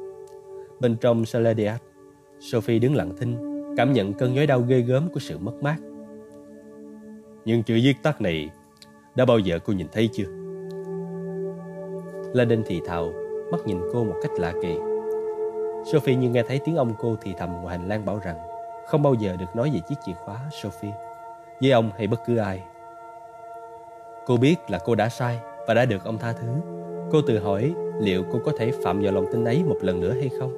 Bên trong Saladiat, Sophie đứng lặng thinh, cảm nhận cơn nhói đau ghê gớm của sự mất mát. Nhưng chữ viết tắt này đã bao giờ cô nhìn thấy chưa? Laden thì thào, mắt nhìn cô một cách lạ kỳ. Sophie như nghe thấy tiếng ông cô thì thầm ngoài hành lang bảo rằng, không bao giờ được nói về chiếc chìa khóa, Sophie với ông hay bất cứ ai. Cô biết là cô đã sai và đã được ông tha thứ. Cô tự hỏi liệu cô có thể phạm vào lòng tin ấy một lần nữa hay không.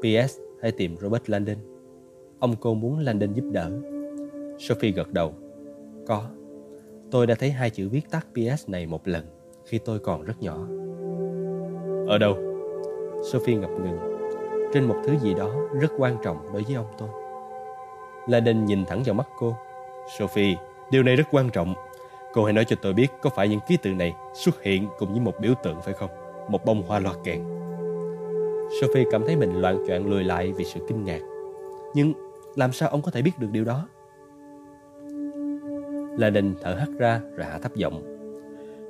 P.S. Hãy tìm Robert Landon. Ông cô muốn Landon giúp đỡ. Sophie gật đầu. Có. Tôi đã thấy hai chữ viết tắt P.S. này một lần khi tôi còn rất nhỏ. Ở đâu? Sophie ngập ngừng. Trên một thứ gì đó rất quan trọng đối với ông tôi. Landon nhìn thẳng vào mắt cô. Sophie, điều này rất quan trọng. Cô hãy nói cho tôi biết có phải những ký tự này xuất hiện cùng với một biểu tượng phải không? Một bông hoa loa kèn. Sophie cảm thấy mình loạn choạng lùi lại vì sự kinh ngạc. Nhưng làm sao ông có thể biết được điều đó? La Đình thở hắt ra rồi hạ thấp giọng.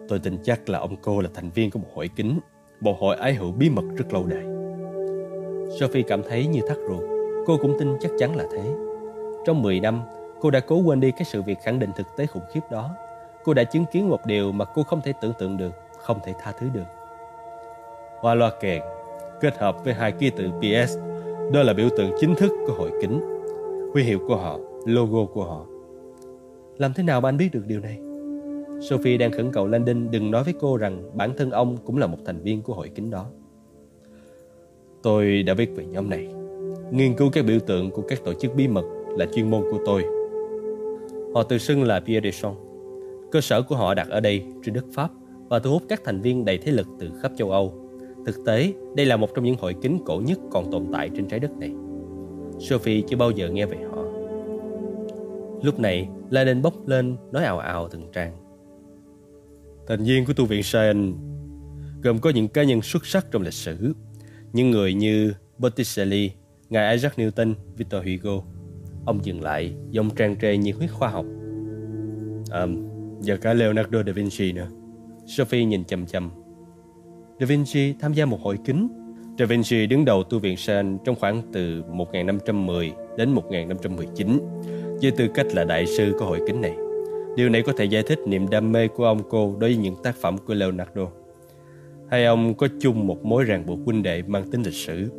Tôi tin chắc là ông cô là thành viên của một hội kính, một hội ái hữu bí mật rất lâu đời. Sophie cảm thấy như thắt ruột. Cô cũng tin chắc chắn là thế. Trong 10 năm, cô đã cố quên đi cái sự việc khẳng định thực tế khủng khiếp đó. Cô đã chứng kiến một điều mà cô không thể tưởng tượng được, không thể tha thứ được. Hoa loa kèn kết hợp với hai ký tự PS, đó là biểu tượng chính thức của hội kính, huy hiệu của họ, logo của họ. Làm thế nào mà anh biết được điều này? Sophie đang khẩn cầu Landon đừng nói với cô rằng bản thân ông cũng là một thành viên của hội kính đó. Tôi đã viết về nhóm này. Nghiên cứu các biểu tượng của các tổ chức bí mật là chuyên môn của tôi. Họ tự xưng là Pierre de Cơ sở của họ đặt ở đây trên đất Pháp và thu hút các thành viên đầy thế lực từ khắp châu Âu. Thực tế, đây là một trong những hội kính cổ nhất còn tồn tại trên trái đất này. Sophie chưa bao giờ nghe về họ. Lúc này, Landon bốc lên nói ào ào từng trang. Thành viên của tu viện Sion gồm có những cá nhân xuất sắc trong lịch sử, những người như Botticelli, ngài Isaac Newton, Victor Hugo. Ông dừng lại, giọng tràn trề nhiệt huyết khoa học. À, giờ cả Leonardo da Vinci nữa. Sophie nhìn chầm chầm. Da Vinci tham gia một hội kính. Da Vinci đứng đầu tu viện Sion trong khoảng từ 1510 đến 1519 với tư cách là đại sư của hội kính này. Điều này có thể giải thích niềm đam mê của ông cô đối với những tác phẩm của Leonardo. Hai ông có chung một mối ràng buộc huynh đệ mang tính lịch sử.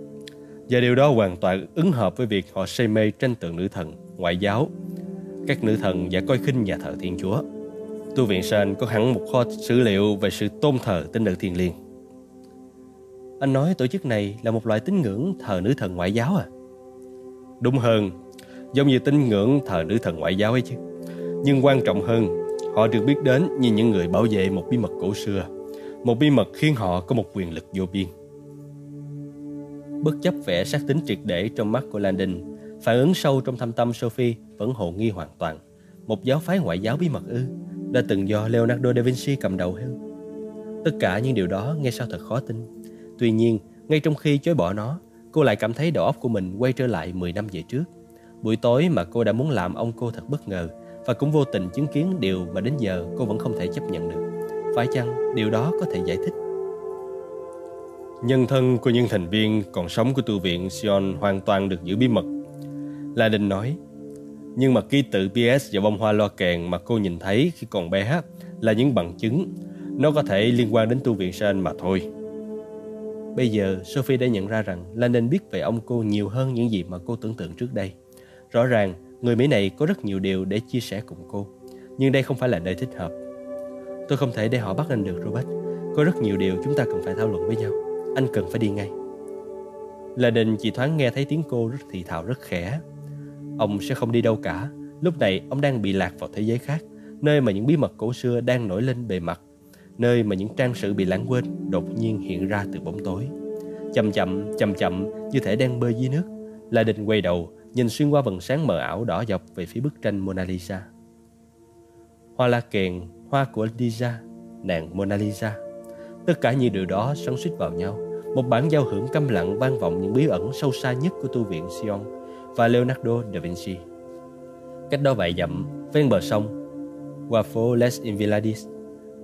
Và điều đó hoàn toàn ứng hợp với việc họ say mê tranh tượng nữ thần, ngoại giáo, các nữ thần và coi khinh nhà thờ Thiên Chúa. Tu viện Sơn có hẳn một kho sử liệu về sự tôn thờ tinh nữ thiên liêng. Anh nói tổ chức này là một loại tín ngưỡng thờ nữ thần ngoại giáo à? Đúng hơn, giống như tín ngưỡng thờ nữ thần ngoại giáo ấy chứ. Nhưng quan trọng hơn, họ được biết đến như những người bảo vệ một bí mật cổ xưa, một bí mật khiến họ có một quyền lực vô biên. Bất chấp vẻ sắc tính triệt để trong mắt của Landon, phản ứng sâu trong thâm tâm Sophie vẫn hồ nghi hoàn toàn. Một giáo phái ngoại giáo bí mật ư, đã từng do Leonardo da Vinci cầm đầu ư? Tất cả những điều đó nghe sao thật khó tin. Tuy nhiên, ngay trong khi chối bỏ nó, cô lại cảm thấy đầu óc của mình quay trở lại 10 năm về trước. Buổi tối mà cô đã muốn làm ông cô thật bất ngờ và cũng vô tình chứng kiến điều mà đến giờ cô vẫn không thể chấp nhận được. Phải chăng điều đó có thể giải thích? Nhân thân của những thành viên còn sống của tu viện Sion hoàn toàn được giữ bí mật. La Đinh nói, nhưng mà ký tự PS và bông hoa loa kèn mà cô nhìn thấy khi còn bé là những bằng chứng. Nó có thể liên quan đến tu viện Sion mà thôi. Bây giờ, Sophie đã nhận ra rằng Landon biết về ông cô nhiều hơn những gì mà cô tưởng tượng trước đây. Rõ ràng, người Mỹ này có rất nhiều điều để chia sẻ cùng cô. Nhưng đây không phải là nơi thích hợp. Tôi không thể để họ bắt anh được, Robert. Có rất nhiều điều chúng ta cần phải thảo luận với nhau. Anh cần phải đi ngay. Là đình chỉ thoáng nghe thấy tiếng cô rất thì thào rất khẽ. Ông sẽ không đi đâu cả. Lúc này ông đang bị lạc vào thế giới khác, nơi mà những bí mật cổ xưa đang nổi lên bề mặt, nơi mà những trang sử bị lãng quên đột nhiên hiện ra từ bóng tối. Chậm chậm, chậm chậm, như thể đang bơi dưới nước. La Đình quay đầu, nhìn xuyên qua vầng sáng mờ ảo đỏ dọc về phía bức tranh Mona Lisa. Hoa la kèn, hoa của Lisa, nàng Mona Lisa. Tất cả những điều đó xoắn suýt vào nhau. Một bản giao hưởng câm lặng vang vọng những bí ẩn sâu xa nhất của tu viện Sion và Leonardo da Vinci. Cách đó vài dặm, ven bờ sông, qua phố Les Invalides,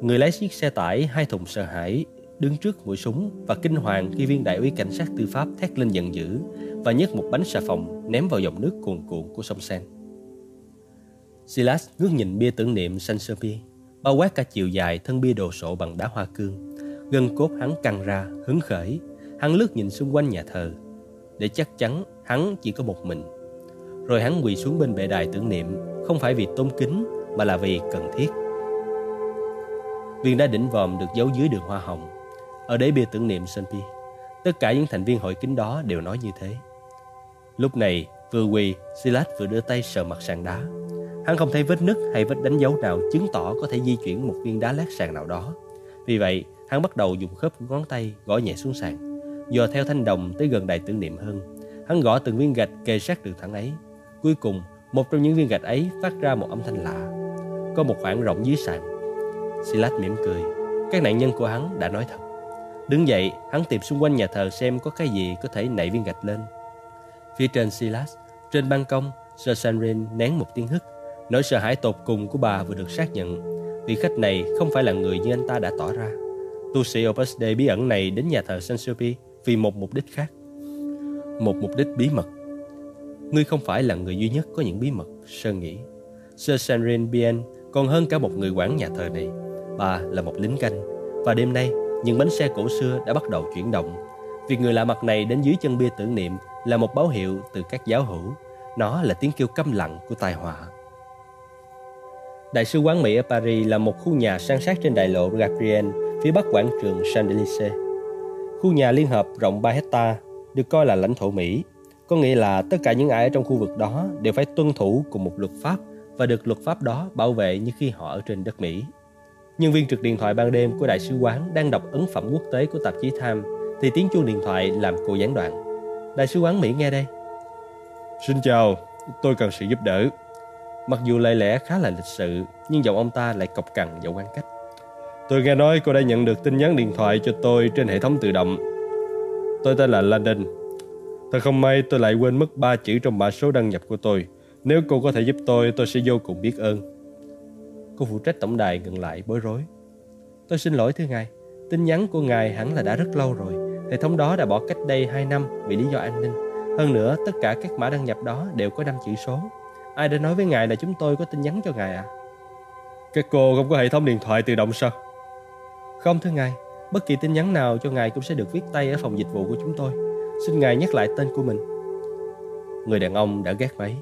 người lái chiếc xe tải hai thùng sợ hãi đứng trước mũi súng và kinh hoàng khi viên đại úy cảnh sát tư pháp thét lên giận dữ và nhấc một bánh xà phòng ném vào dòng nước cuồn cuộn của sông Sen. Silas ngước nhìn bia tưởng niệm Saint Sophie, bao quát cả chiều dài thân bia đồ sộ bằng đá hoa cương. Gân cốt hắn căng ra, hứng khởi. Hắn lướt nhìn xung quanh nhà thờ, để chắc chắn hắn chỉ có một mình. Rồi hắn quỳ xuống bên bệ đài tưởng niệm, không phải vì tôn kính mà là vì cần thiết. Viên đá đỉnh vòm được giấu dưới đường hoa hồng, ở đế bia tưởng niệm Saint Pierre. Tất cả những thành viên hội kính đó đều nói như thế. Lúc này, vừa quỳ, Silas vừa đưa tay sờ mặt sàn đá. Hắn không thấy vết nứt hay vết đánh dấu nào chứng tỏ có thể di chuyển một viên đá lát sàn nào đó. Vì vậy, hắn bắt đầu dùng khớp ngón tay gõ nhẹ xuống sàn. Dò theo thanh đồng tới gần đài tưởng niệm hơn. Hắn gõ từng viên gạch kề sát đường thẳng ấy. Cuối cùng, một trong những viên gạch ấy phát ra một âm thanh lạ. Có một khoảng rộng dưới sàn. Silas mỉm cười. Các nạn nhân của hắn đã nói thật. Đứng dậy, hắn tìm xung quanh nhà thờ xem có cái gì có thể nảy viên gạch lên. Phía trên Silas, trên ban công, Sir Sanrin nén một tiếng hức. Nỗi sợ hãi tột cùng của bà vừa được xác nhận. Vị khách này không phải là người như anh ta đã tỏ ra. Tu sĩ Opus Dei bí ẩn này đến nhà thờ San Sophie vì một mục đích khác. Một mục đích bí mật. Ngươi không phải là người duy nhất có những bí mật, Sơn nghĩ. Sir Sanrin Bien còn hơn cả một người quản nhà thờ này. Bà là một lính canh Và đêm nay, những bánh xe cổ xưa đã bắt đầu chuyển động. Việc người lạ mặt này đến dưới chân bia tưởng niệm là một báo hiệu từ các giáo hữu. Nó là tiếng kêu câm lặng của tai họa. Đại sứ quán Mỹ ở Paris là một khu nhà san sát trên đại lộ Gabriel, phía bắc quảng trường Champs-Élysées. Khu nhà liên hợp rộng 3 hecta được coi là lãnh thổ Mỹ, có nghĩa là tất cả những ai ở trong khu vực đó đều phải tuân thủ cùng một luật pháp và được luật pháp đó bảo vệ như khi họ ở trên đất Mỹ. Nhân viên trực điện thoại ban đêm của đại sứ quán đang đọc ấn phẩm quốc tế của tạp chí Time thì tiếng chuông điện thoại làm cô gián đoạn. Đại sứ quán Mỹ nghe đây. Xin chào, tôi cần sự giúp đỡ. Mặc dù lời lẽ khá là lịch sự, nhưng giọng ông ta lại cộc cằn và quan cách. Tôi nghe nói cô đã nhận được tin nhắn điện thoại cho tôi trên hệ thống tự động. Tôi tên là London. Thật không may tôi lại quên mất ba chữ trong mã số đăng nhập của tôi. Nếu cô có thể giúp tôi, tôi sẽ vô cùng biết ơn. Cô phụ trách tổng đài ngừng lại bối rối. Tôi xin lỗi thưa ngài, tin nhắn của ngài hẳn là đã rất lâu rồi. Hệ thống đó đã bỏ cách đây 2 năm vì lý do an ninh. Hơn nữa, tất cả các mã đăng nhập đó đều có 5 chữ số. Ai đã nói với ngài là chúng tôi có tin nhắn cho ngài à? Các cô không có hệ thống điện thoại tự động sao? Không thưa ngài, bất kỳ tin nhắn nào cho ngài cũng sẽ được viết tay ở phòng dịch vụ của chúng tôi. Xin ngài nhắc lại tên của mình. Người đàn ông đã gác máy.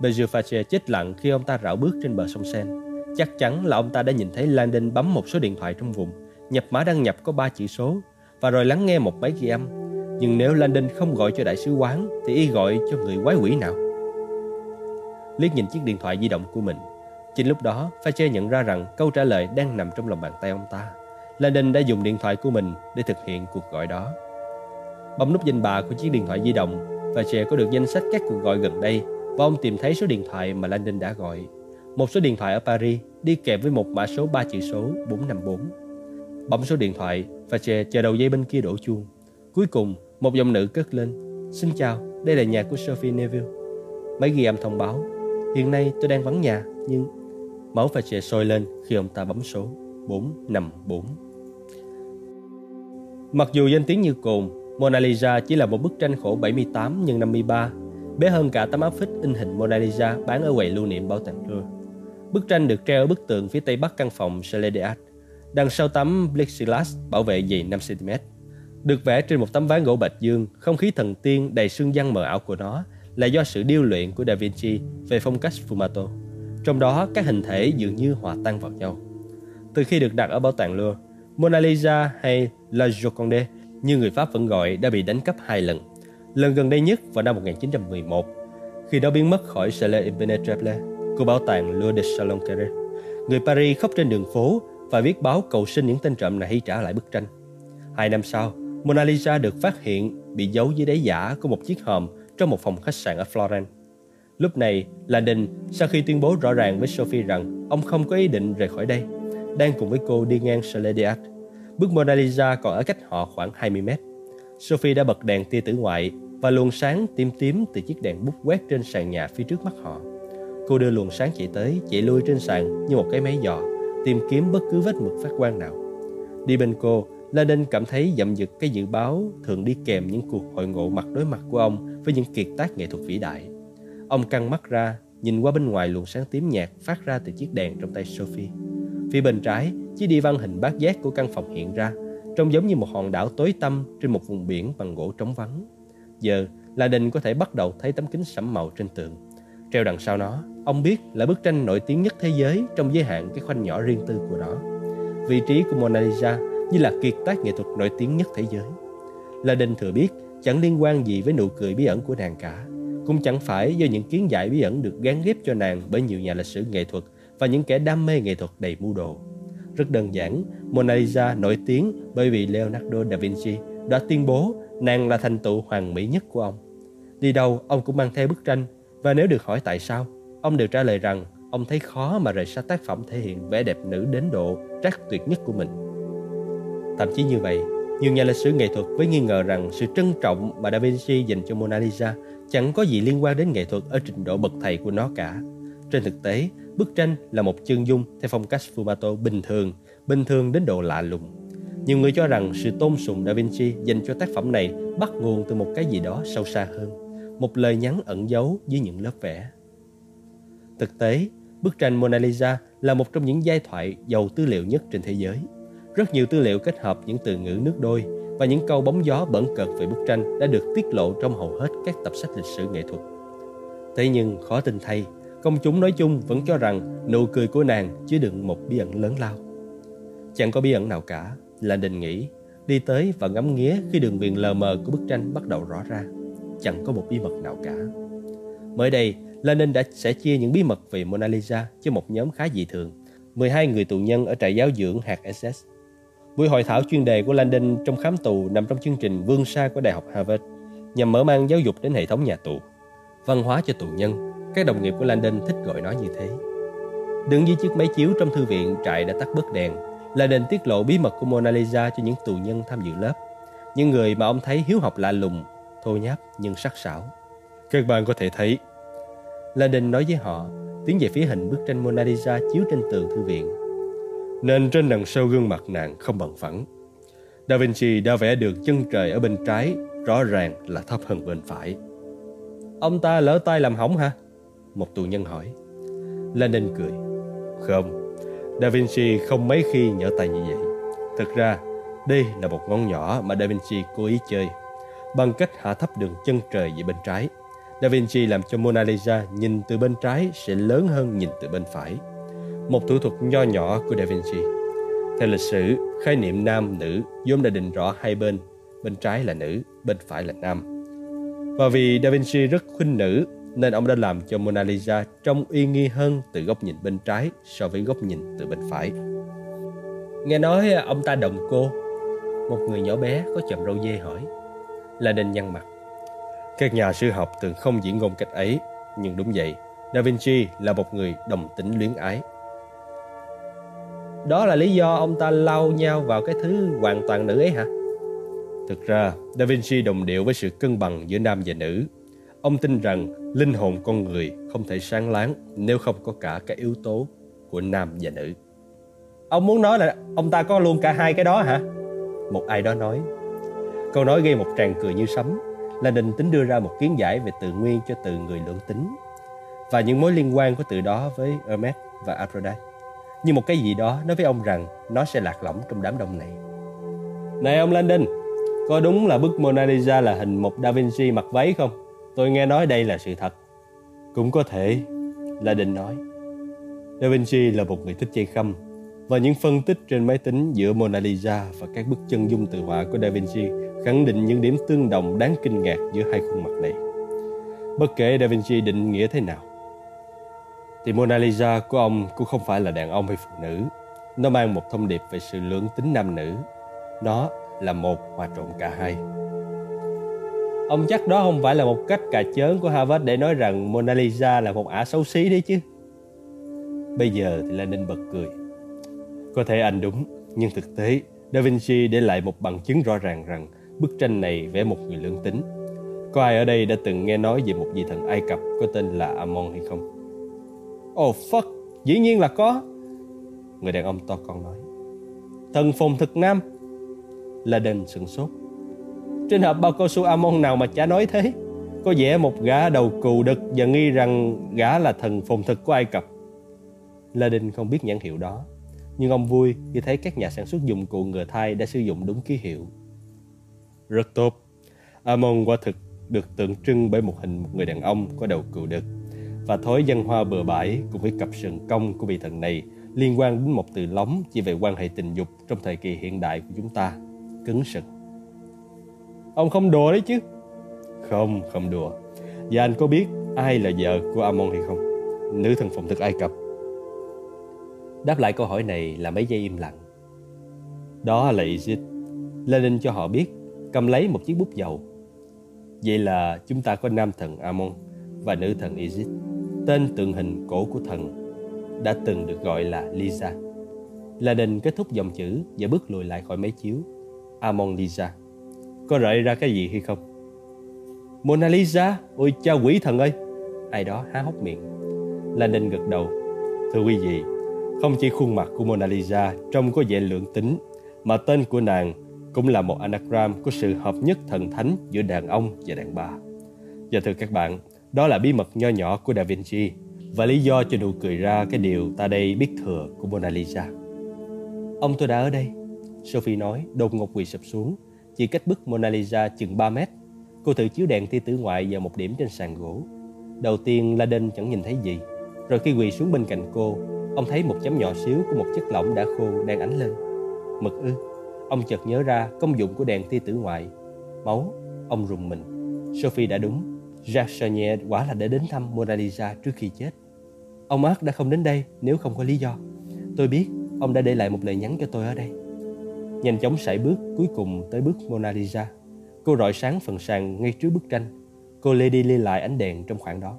Bejufache chết lặng khi ông ta rảo bước trên bờ sông Sen. Chắc chắn là ông ta đã nhìn thấy Landon bấm một số điện thoại trong vùng, nhập mã đăng nhập có 3 chữ số và rồi lắng nghe một máy ghi âm. Nhưng nếu Landon không gọi cho đại sứ quán thì y gọi cho người quái quỷ nào? Liếc nhìn chiếc điện thoại di động của mình. Chính lúc đó, Fache nhận ra rằng câu trả lời đang nằm trong lòng bàn tay ông ta. Landon đã dùng điện thoại của mình để thực hiện cuộc gọi đó. Bấm nút danh bạ của chiếc điện thoại di động, Fache có được danh sách các cuộc gọi gần đây và ông tìm thấy số điện thoại mà Landon đã gọi. Một số điện thoại ở Paris đi kèm với một mã số 3 chữ số 454. Bấm số điện thoại và chờ, chờ đầu dây bên kia đổ chuông. Cuối cùng, một giọng nữ cất lên. Xin chào, đây là nhà của Sophie Neville. Máy ghi âm thông báo. Hiện nay tôi đang vắng nhà, nhưng... Máu và chè sôi lên khi ông ta bấm số 454. Mặc dù danh tiếng như cồn, Mona Lisa chỉ là một bức tranh khổ 78 x 53 bé hơn cả tấm áp phích in hình Mona Lisa bán ở quầy lưu niệm bảo tàng Louvre. Bức tranh được treo ở bức tường phía tây bắc căn phòng Chalet. Đằng sau tấm plexiglass bảo vệ dày 5 cm. Được vẽ trên một tấm ván gỗ bạch dương, không khí thần tiên đầy sương văn mờ ảo của nó là do sự điêu luyện của Da Vinci về phong cách Fumato. Trong đó các hình thể dường như hòa tan vào nhau. Từ khi được đặt ở bảo tàng Louvre, Mona Lisa hay La Joconde như người Pháp vẫn gọi đã bị đánh cắp hai lần lần gần đây nhất vào năm 1911, khi đó biến mất khỏi Salle Impenetrable của bảo tàng Louvre de Người Paris khóc trên đường phố và viết báo cầu xin những tên trộm này hãy trả lại bức tranh. Hai năm sau, Mona Lisa được phát hiện bị giấu dưới đáy giả của một chiếc hòm trong một phòng khách sạn ở Florence. Lúc này, Landon sau khi tuyên bố rõ ràng với Sophie rằng ông không có ý định rời khỏi đây, đang cùng với cô đi ngang Chalet Bức Mona Lisa còn ở cách họ khoảng 20 mét. Sophie đã bật đèn tia tử ngoại và luồng sáng tím tím từ chiếc đèn bút quét trên sàn nhà phía trước mắt họ. Cô đưa luồng sáng chạy tới, chạy lui trên sàn như một cái máy dò, tìm kiếm bất cứ vết mực phát quang nào. Đi bên cô, Landon cảm thấy dậm dực cái dự báo thường đi kèm những cuộc hội ngộ mặt đối mặt của ông với những kiệt tác nghệ thuật vĩ đại. Ông căng mắt ra, nhìn qua bên ngoài luồng sáng tím nhạt phát ra từ chiếc đèn trong tay Sophie. Phía bên trái, chiếc đi văn hình bát giác của căn phòng hiện ra, trông giống như một hòn đảo tối tăm trên một vùng biển bằng gỗ trống vắng. Giờ la Đình có thể bắt đầu thấy tấm kính sẫm màu trên tường. Treo đằng sau nó, ông biết là bức tranh nổi tiếng nhất thế giới trong giới hạn cái khoanh nhỏ riêng tư của nó. Vị trí của Mona Lisa như là kiệt tác nghệ thuật nổi tiếng nhất thế giới. La Đình thừa biết chẳng liên quan gì với nụ cười bí ẩn của nàng cả. Cũng chẳng phải do những kiến giải bí ẩn được gán ghép cho nàng bởi nhiều nhà lịch sử nghệ thuật và những kẻ đam mê nghệ thuật đầy mưu đồ. Rất đơn giản, Mona Lisa nổi tiếng bởi vì Leonardo da Vinci đã tuyên bố nàng là thành tựu hoàn mỹ nhất của ông. Đi đâu ông cũng mang theo bức tranh và nếu được hỏi tại sao, ông đều trả lời rằng ông thấy khó mà rời xa tác phẩm thể hiện vẻ đẹp nữ đến độ trắc tuyệt nhất của mình. Thậm chí như vậy, nhiều nhà lịch sử nghệ thuật với nghi ngờ rằng sự trân trọng mà Da Vinci dành cho Mona Lisa chẳng có gì liên quan đến nghệ thuật ở trình độ bậc thầy của nó cả. Trên thực tế, bức tranh là một chân dung theo phong cách Fumato bình thường, bình thường đến độ lạ lùng. Nhiều người cho rằng sự tôn sùng Da Vinci dành cho tác phẩm này bắt nguồn từ một cái gì đó sâu xa hơn, một lời nhắn ẩn giấu dưới những lớp vẽ. Thực tế, bức tranh Mona Lisa là một trong những giai thoại giàu tư liệu nhất trên thế giới. Rất nhiều tư liệu kết hợp những từ ngữ nước đôi và những câu bóng gió bẩn cợt về bức tranh đã được tiết lộ trong hầu hết các tập sách lịch sử nghệ thuật. Thế nhưng khó tin thay, công chúng nói chung vẫn cho rằng nụ cười của nàng chứa đựng một bí ẩn lớn lao. Chẳng có bí ẩn nào cả, là đình nghĩ, đi tới và ngắm nghía khi đường viền lờ mờ của bức tranh bắt đầu rõ ra. Chẳng có một bí mật nào cả. Mới đây, Lenin đã sẽ chia những bí mật về Mona Lisa cho một nhóm khá dị thường, 12 người tù nhân ở trại giáo dưỡng hạt SS. Buổi hội thảo chuyên đề của Landon trong khám tù nằm trong chương trình Vương xa của Đại học Harvard nhằm mở mang giáo dục đến hệ thống nhà tù. Văn hóa cho tù nhân, các đồng nghiệp của Landon thích gọi nó như thế. Đứng dưới chiếc máy chiếu trong thư viện trại đã tắt bớt đèn, Landon tiết lộ bí mật của Mona Lisa cho những tù nhân tham dự lớp. Những người mà ông thấy hiếu học lạ lùng, thô nháp nhưng sắc sảo. Các bạn có thể thấy Landon nói với họ, tiến về phía hình bức tranh Mona Lisa chiếu trên tường thư viện. Nên trên đằng sau gương mặt nàng không bằng phẳng. Da Vinci đã vẽ được chân trời ở bên trái, rõ ràng là thấp hơn bên phải. Ông ta lỡ tay làm hỏng hả? Một tù nhân hỏi. Landon cười. Không, Da Vinci không mấy khi nhỡ tay như vậy. Thực ra, đây là một ngón nhỏ mà Da Vinci cố ý chơi, bằng cách hạ thấp đường chân trời về bên trái. Da Vinci làm cho Mona Lisa nhìn từ bên trái sẽ lớn hơn nhìn từ bên phải. Một thủ thuật nho nhỏ của Da Vinci. Theo lịch sử, khái niệm nam nữ vốn đã định rõ hai bên, bên trái là nữ, bên phải là nam. Và vì Da Vinci rất khuynh nữ nên ông đã làm cho Mona Lisa trông uy nghi hơn từ góc nhìn bên trái so với góc nhìn từ bên phải. Nghe nói ông ta đồng cô. Một người nhỏ bé có chòm râu dê hỏi. Là đình nhăn mặt. Các nhà sư học thường không diễn ngôn cách ấy, nhưng đúng vậy, Da Vinci là một người đồng tính luyến ái. Đó là lý do ông ta lau nhau vào cái thứ hoàn toàn nữ ấy hả? Thực ra, Da Vinci đồng điệu với sự cân bằng giữa nam và nữ. Ông tin rằng linh hồn con người không thể sáng láng nếu không có cả các yếu tố của nam và nữ. Ông muốn nói là ông ta có luôn cả hai cái đó hả? Một ai đó nói. Câu nói gây một tràng cười như sấm là định tính đưa ra một kiến giải về tự nguyên cho từ người lưỡng tính và những mối liên quan của từ đó với Hermes và Aphrodite. Như một cái gì đó nói với ông rằng nó sẽ lạc lõng trong đám đông này. Này ông Landon, có đúng là bức Mona Lisa là hình một Da Vinci mặc váy không? Tôi nghe nói đây là sự thật. Cũng có thể, là định nói. Da Vinci là một người thích chơi khăm và những phân tích trên máy tính giữa Mona Lisa và các bức chân dung tự họa của Da Vinci khẳng định những điểm tương đồng đáng kinh ngạc giữa hai khuôn mặt này. Bất kể Da Vinci định nghĩa thế nào, thì Mona Lisa của ông cũng không phải là đàn ông hay phụ nữ. Nó mang một thông điệp về sự lưỡng tính nam nữ. Nó là một hòa trộn cả hai. Ông chắc đó không phải là một cách cà chớn của Harvard để nói rằng Mona Lisa là một ả xấu xí đấy chứ. Bây giờ thì là nên bật cười. Có thể anh đúng, nhưng thực tế Da Vinci để lại một bằng chứng rõ ràng rằng bức tranh này vẽ một người lưỡng tính. Có ai ở đây đã từng nghe nói về một vị thần Ai Cập có tên là Amon hay không? Oh fuck, dĩ nhiên là có. Người đàn ông to con nói. Thần phồn thực nam. Là đền sửng sốt. Trên hộp bao cao su Amon nào mà chả nói thế. Có vẻ một gã đầu cù đực và nghi rằng gã là thần phồn thực của Ai Cập. La Đinh không biết nhãn hiệu đó, nhưng ông vui khi thấy các nhà sản xuất dụng cụ ngừa thai đã sử dụng đúng ký hiệu. Rất tốt. Amon quả thực được tượng trưng bởi một hình một người đàn ông có đầu cừu đực và thói dân hoa bừa bãi cùng với cặp sừng cong của vị thần này liên quan đến một từ lóng chỉ về quan hệ tình dục trong thời kỳ hiện đại của chúng ta, cứng sừng. Ông không đùa đấy chứ? Không, không đùa. Và anh có biết ai là vợ của Amon hay không? Nữ thần phụng thực Ai Cập. Đáp lại câu hỏi này là mấy giây im lặng. Đó là Egypt. Lenin cho họ biết, cầm lấy một chiếc bút dầu. Vậy là chúng ta có nam thần Amon và nữ thần Isis, tên tượng hình cổ của thần đã từng được gọi là Lisa. Lenin kết thúc dòng chữ và bước lùi lại khỏi máy chiếu. Amon Lisa. Có rợi ra cái gì hay không? Mona Lisa, ôi cha quỷ thần ơi! Ai đó há hốc miệng. Lenin gật đầu. Thưa quý vị, không chỉ khuôn mặt của Mona Lisa trông có vẻ lượng tính, mà tên của nàng cũng là một anagram của sự hợp nhất thần thánh giữa đàn ông và đàn bà. Và thưa các bạn, đó là bí mật nho nhỏ của Da Vinci và lý do cho nụ cười ra cái điều ta đây biết thừa của Mona Lisa. Ông tôi đã ở đây. Sophie nói đột ngột quỳ sụp xuống, chỉ cách bức Mona Lisa chừng 3 mét. Cô thử chiếu đèn tia tử ngoại vào một điểm trên sàn gỗ. Đầu tiên Laden chẳng nhìn thấy gì. Rồi khi quỳ xuống bên cạnh cô, ông thấy một chấm nhỏ xíu của một chất lỏng đã khô đang ánh lên. Mực ư? Ông chợt nhớ ra công dụng của đèn tia tử ngoại. Máu, ông rùng mình. Sophie đã đúng. Jacques Chanier quả là để đến thăm Mona Lisa trước khi chết. Ông Mark đã không đến đây nếu không có lý do. Tôi biết ông đã để lại một lời nhắn cho tôi ở đây. Nhanh chóng sải bước cuối cùng tới bước Mona Lisa. Cô rọi sáng phần sàn ngay trước bức tranh. Cô lê đi lê lại ánh đèn trong khoảng đó.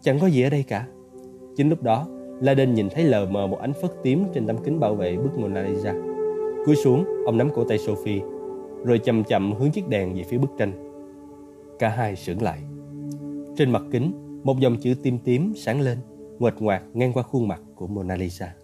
Chẳng có gì ở đây cả. Chính lúc đó, Laden nhìn thấy lờ mờ một ánh phất tím trên tấm kính bảo vệ bức Mona Lisa. Cúi xuống, ông nắm cổ tay Sophie, rồi chậm chậm hướng chiếc đèn về phía bức tranh. Cả hai sững lại. Trên mặt kính, một dòng chữ tím tím sáng lên, nguệch ngoạc ngang qua khuôn mặt của Mona Lisa.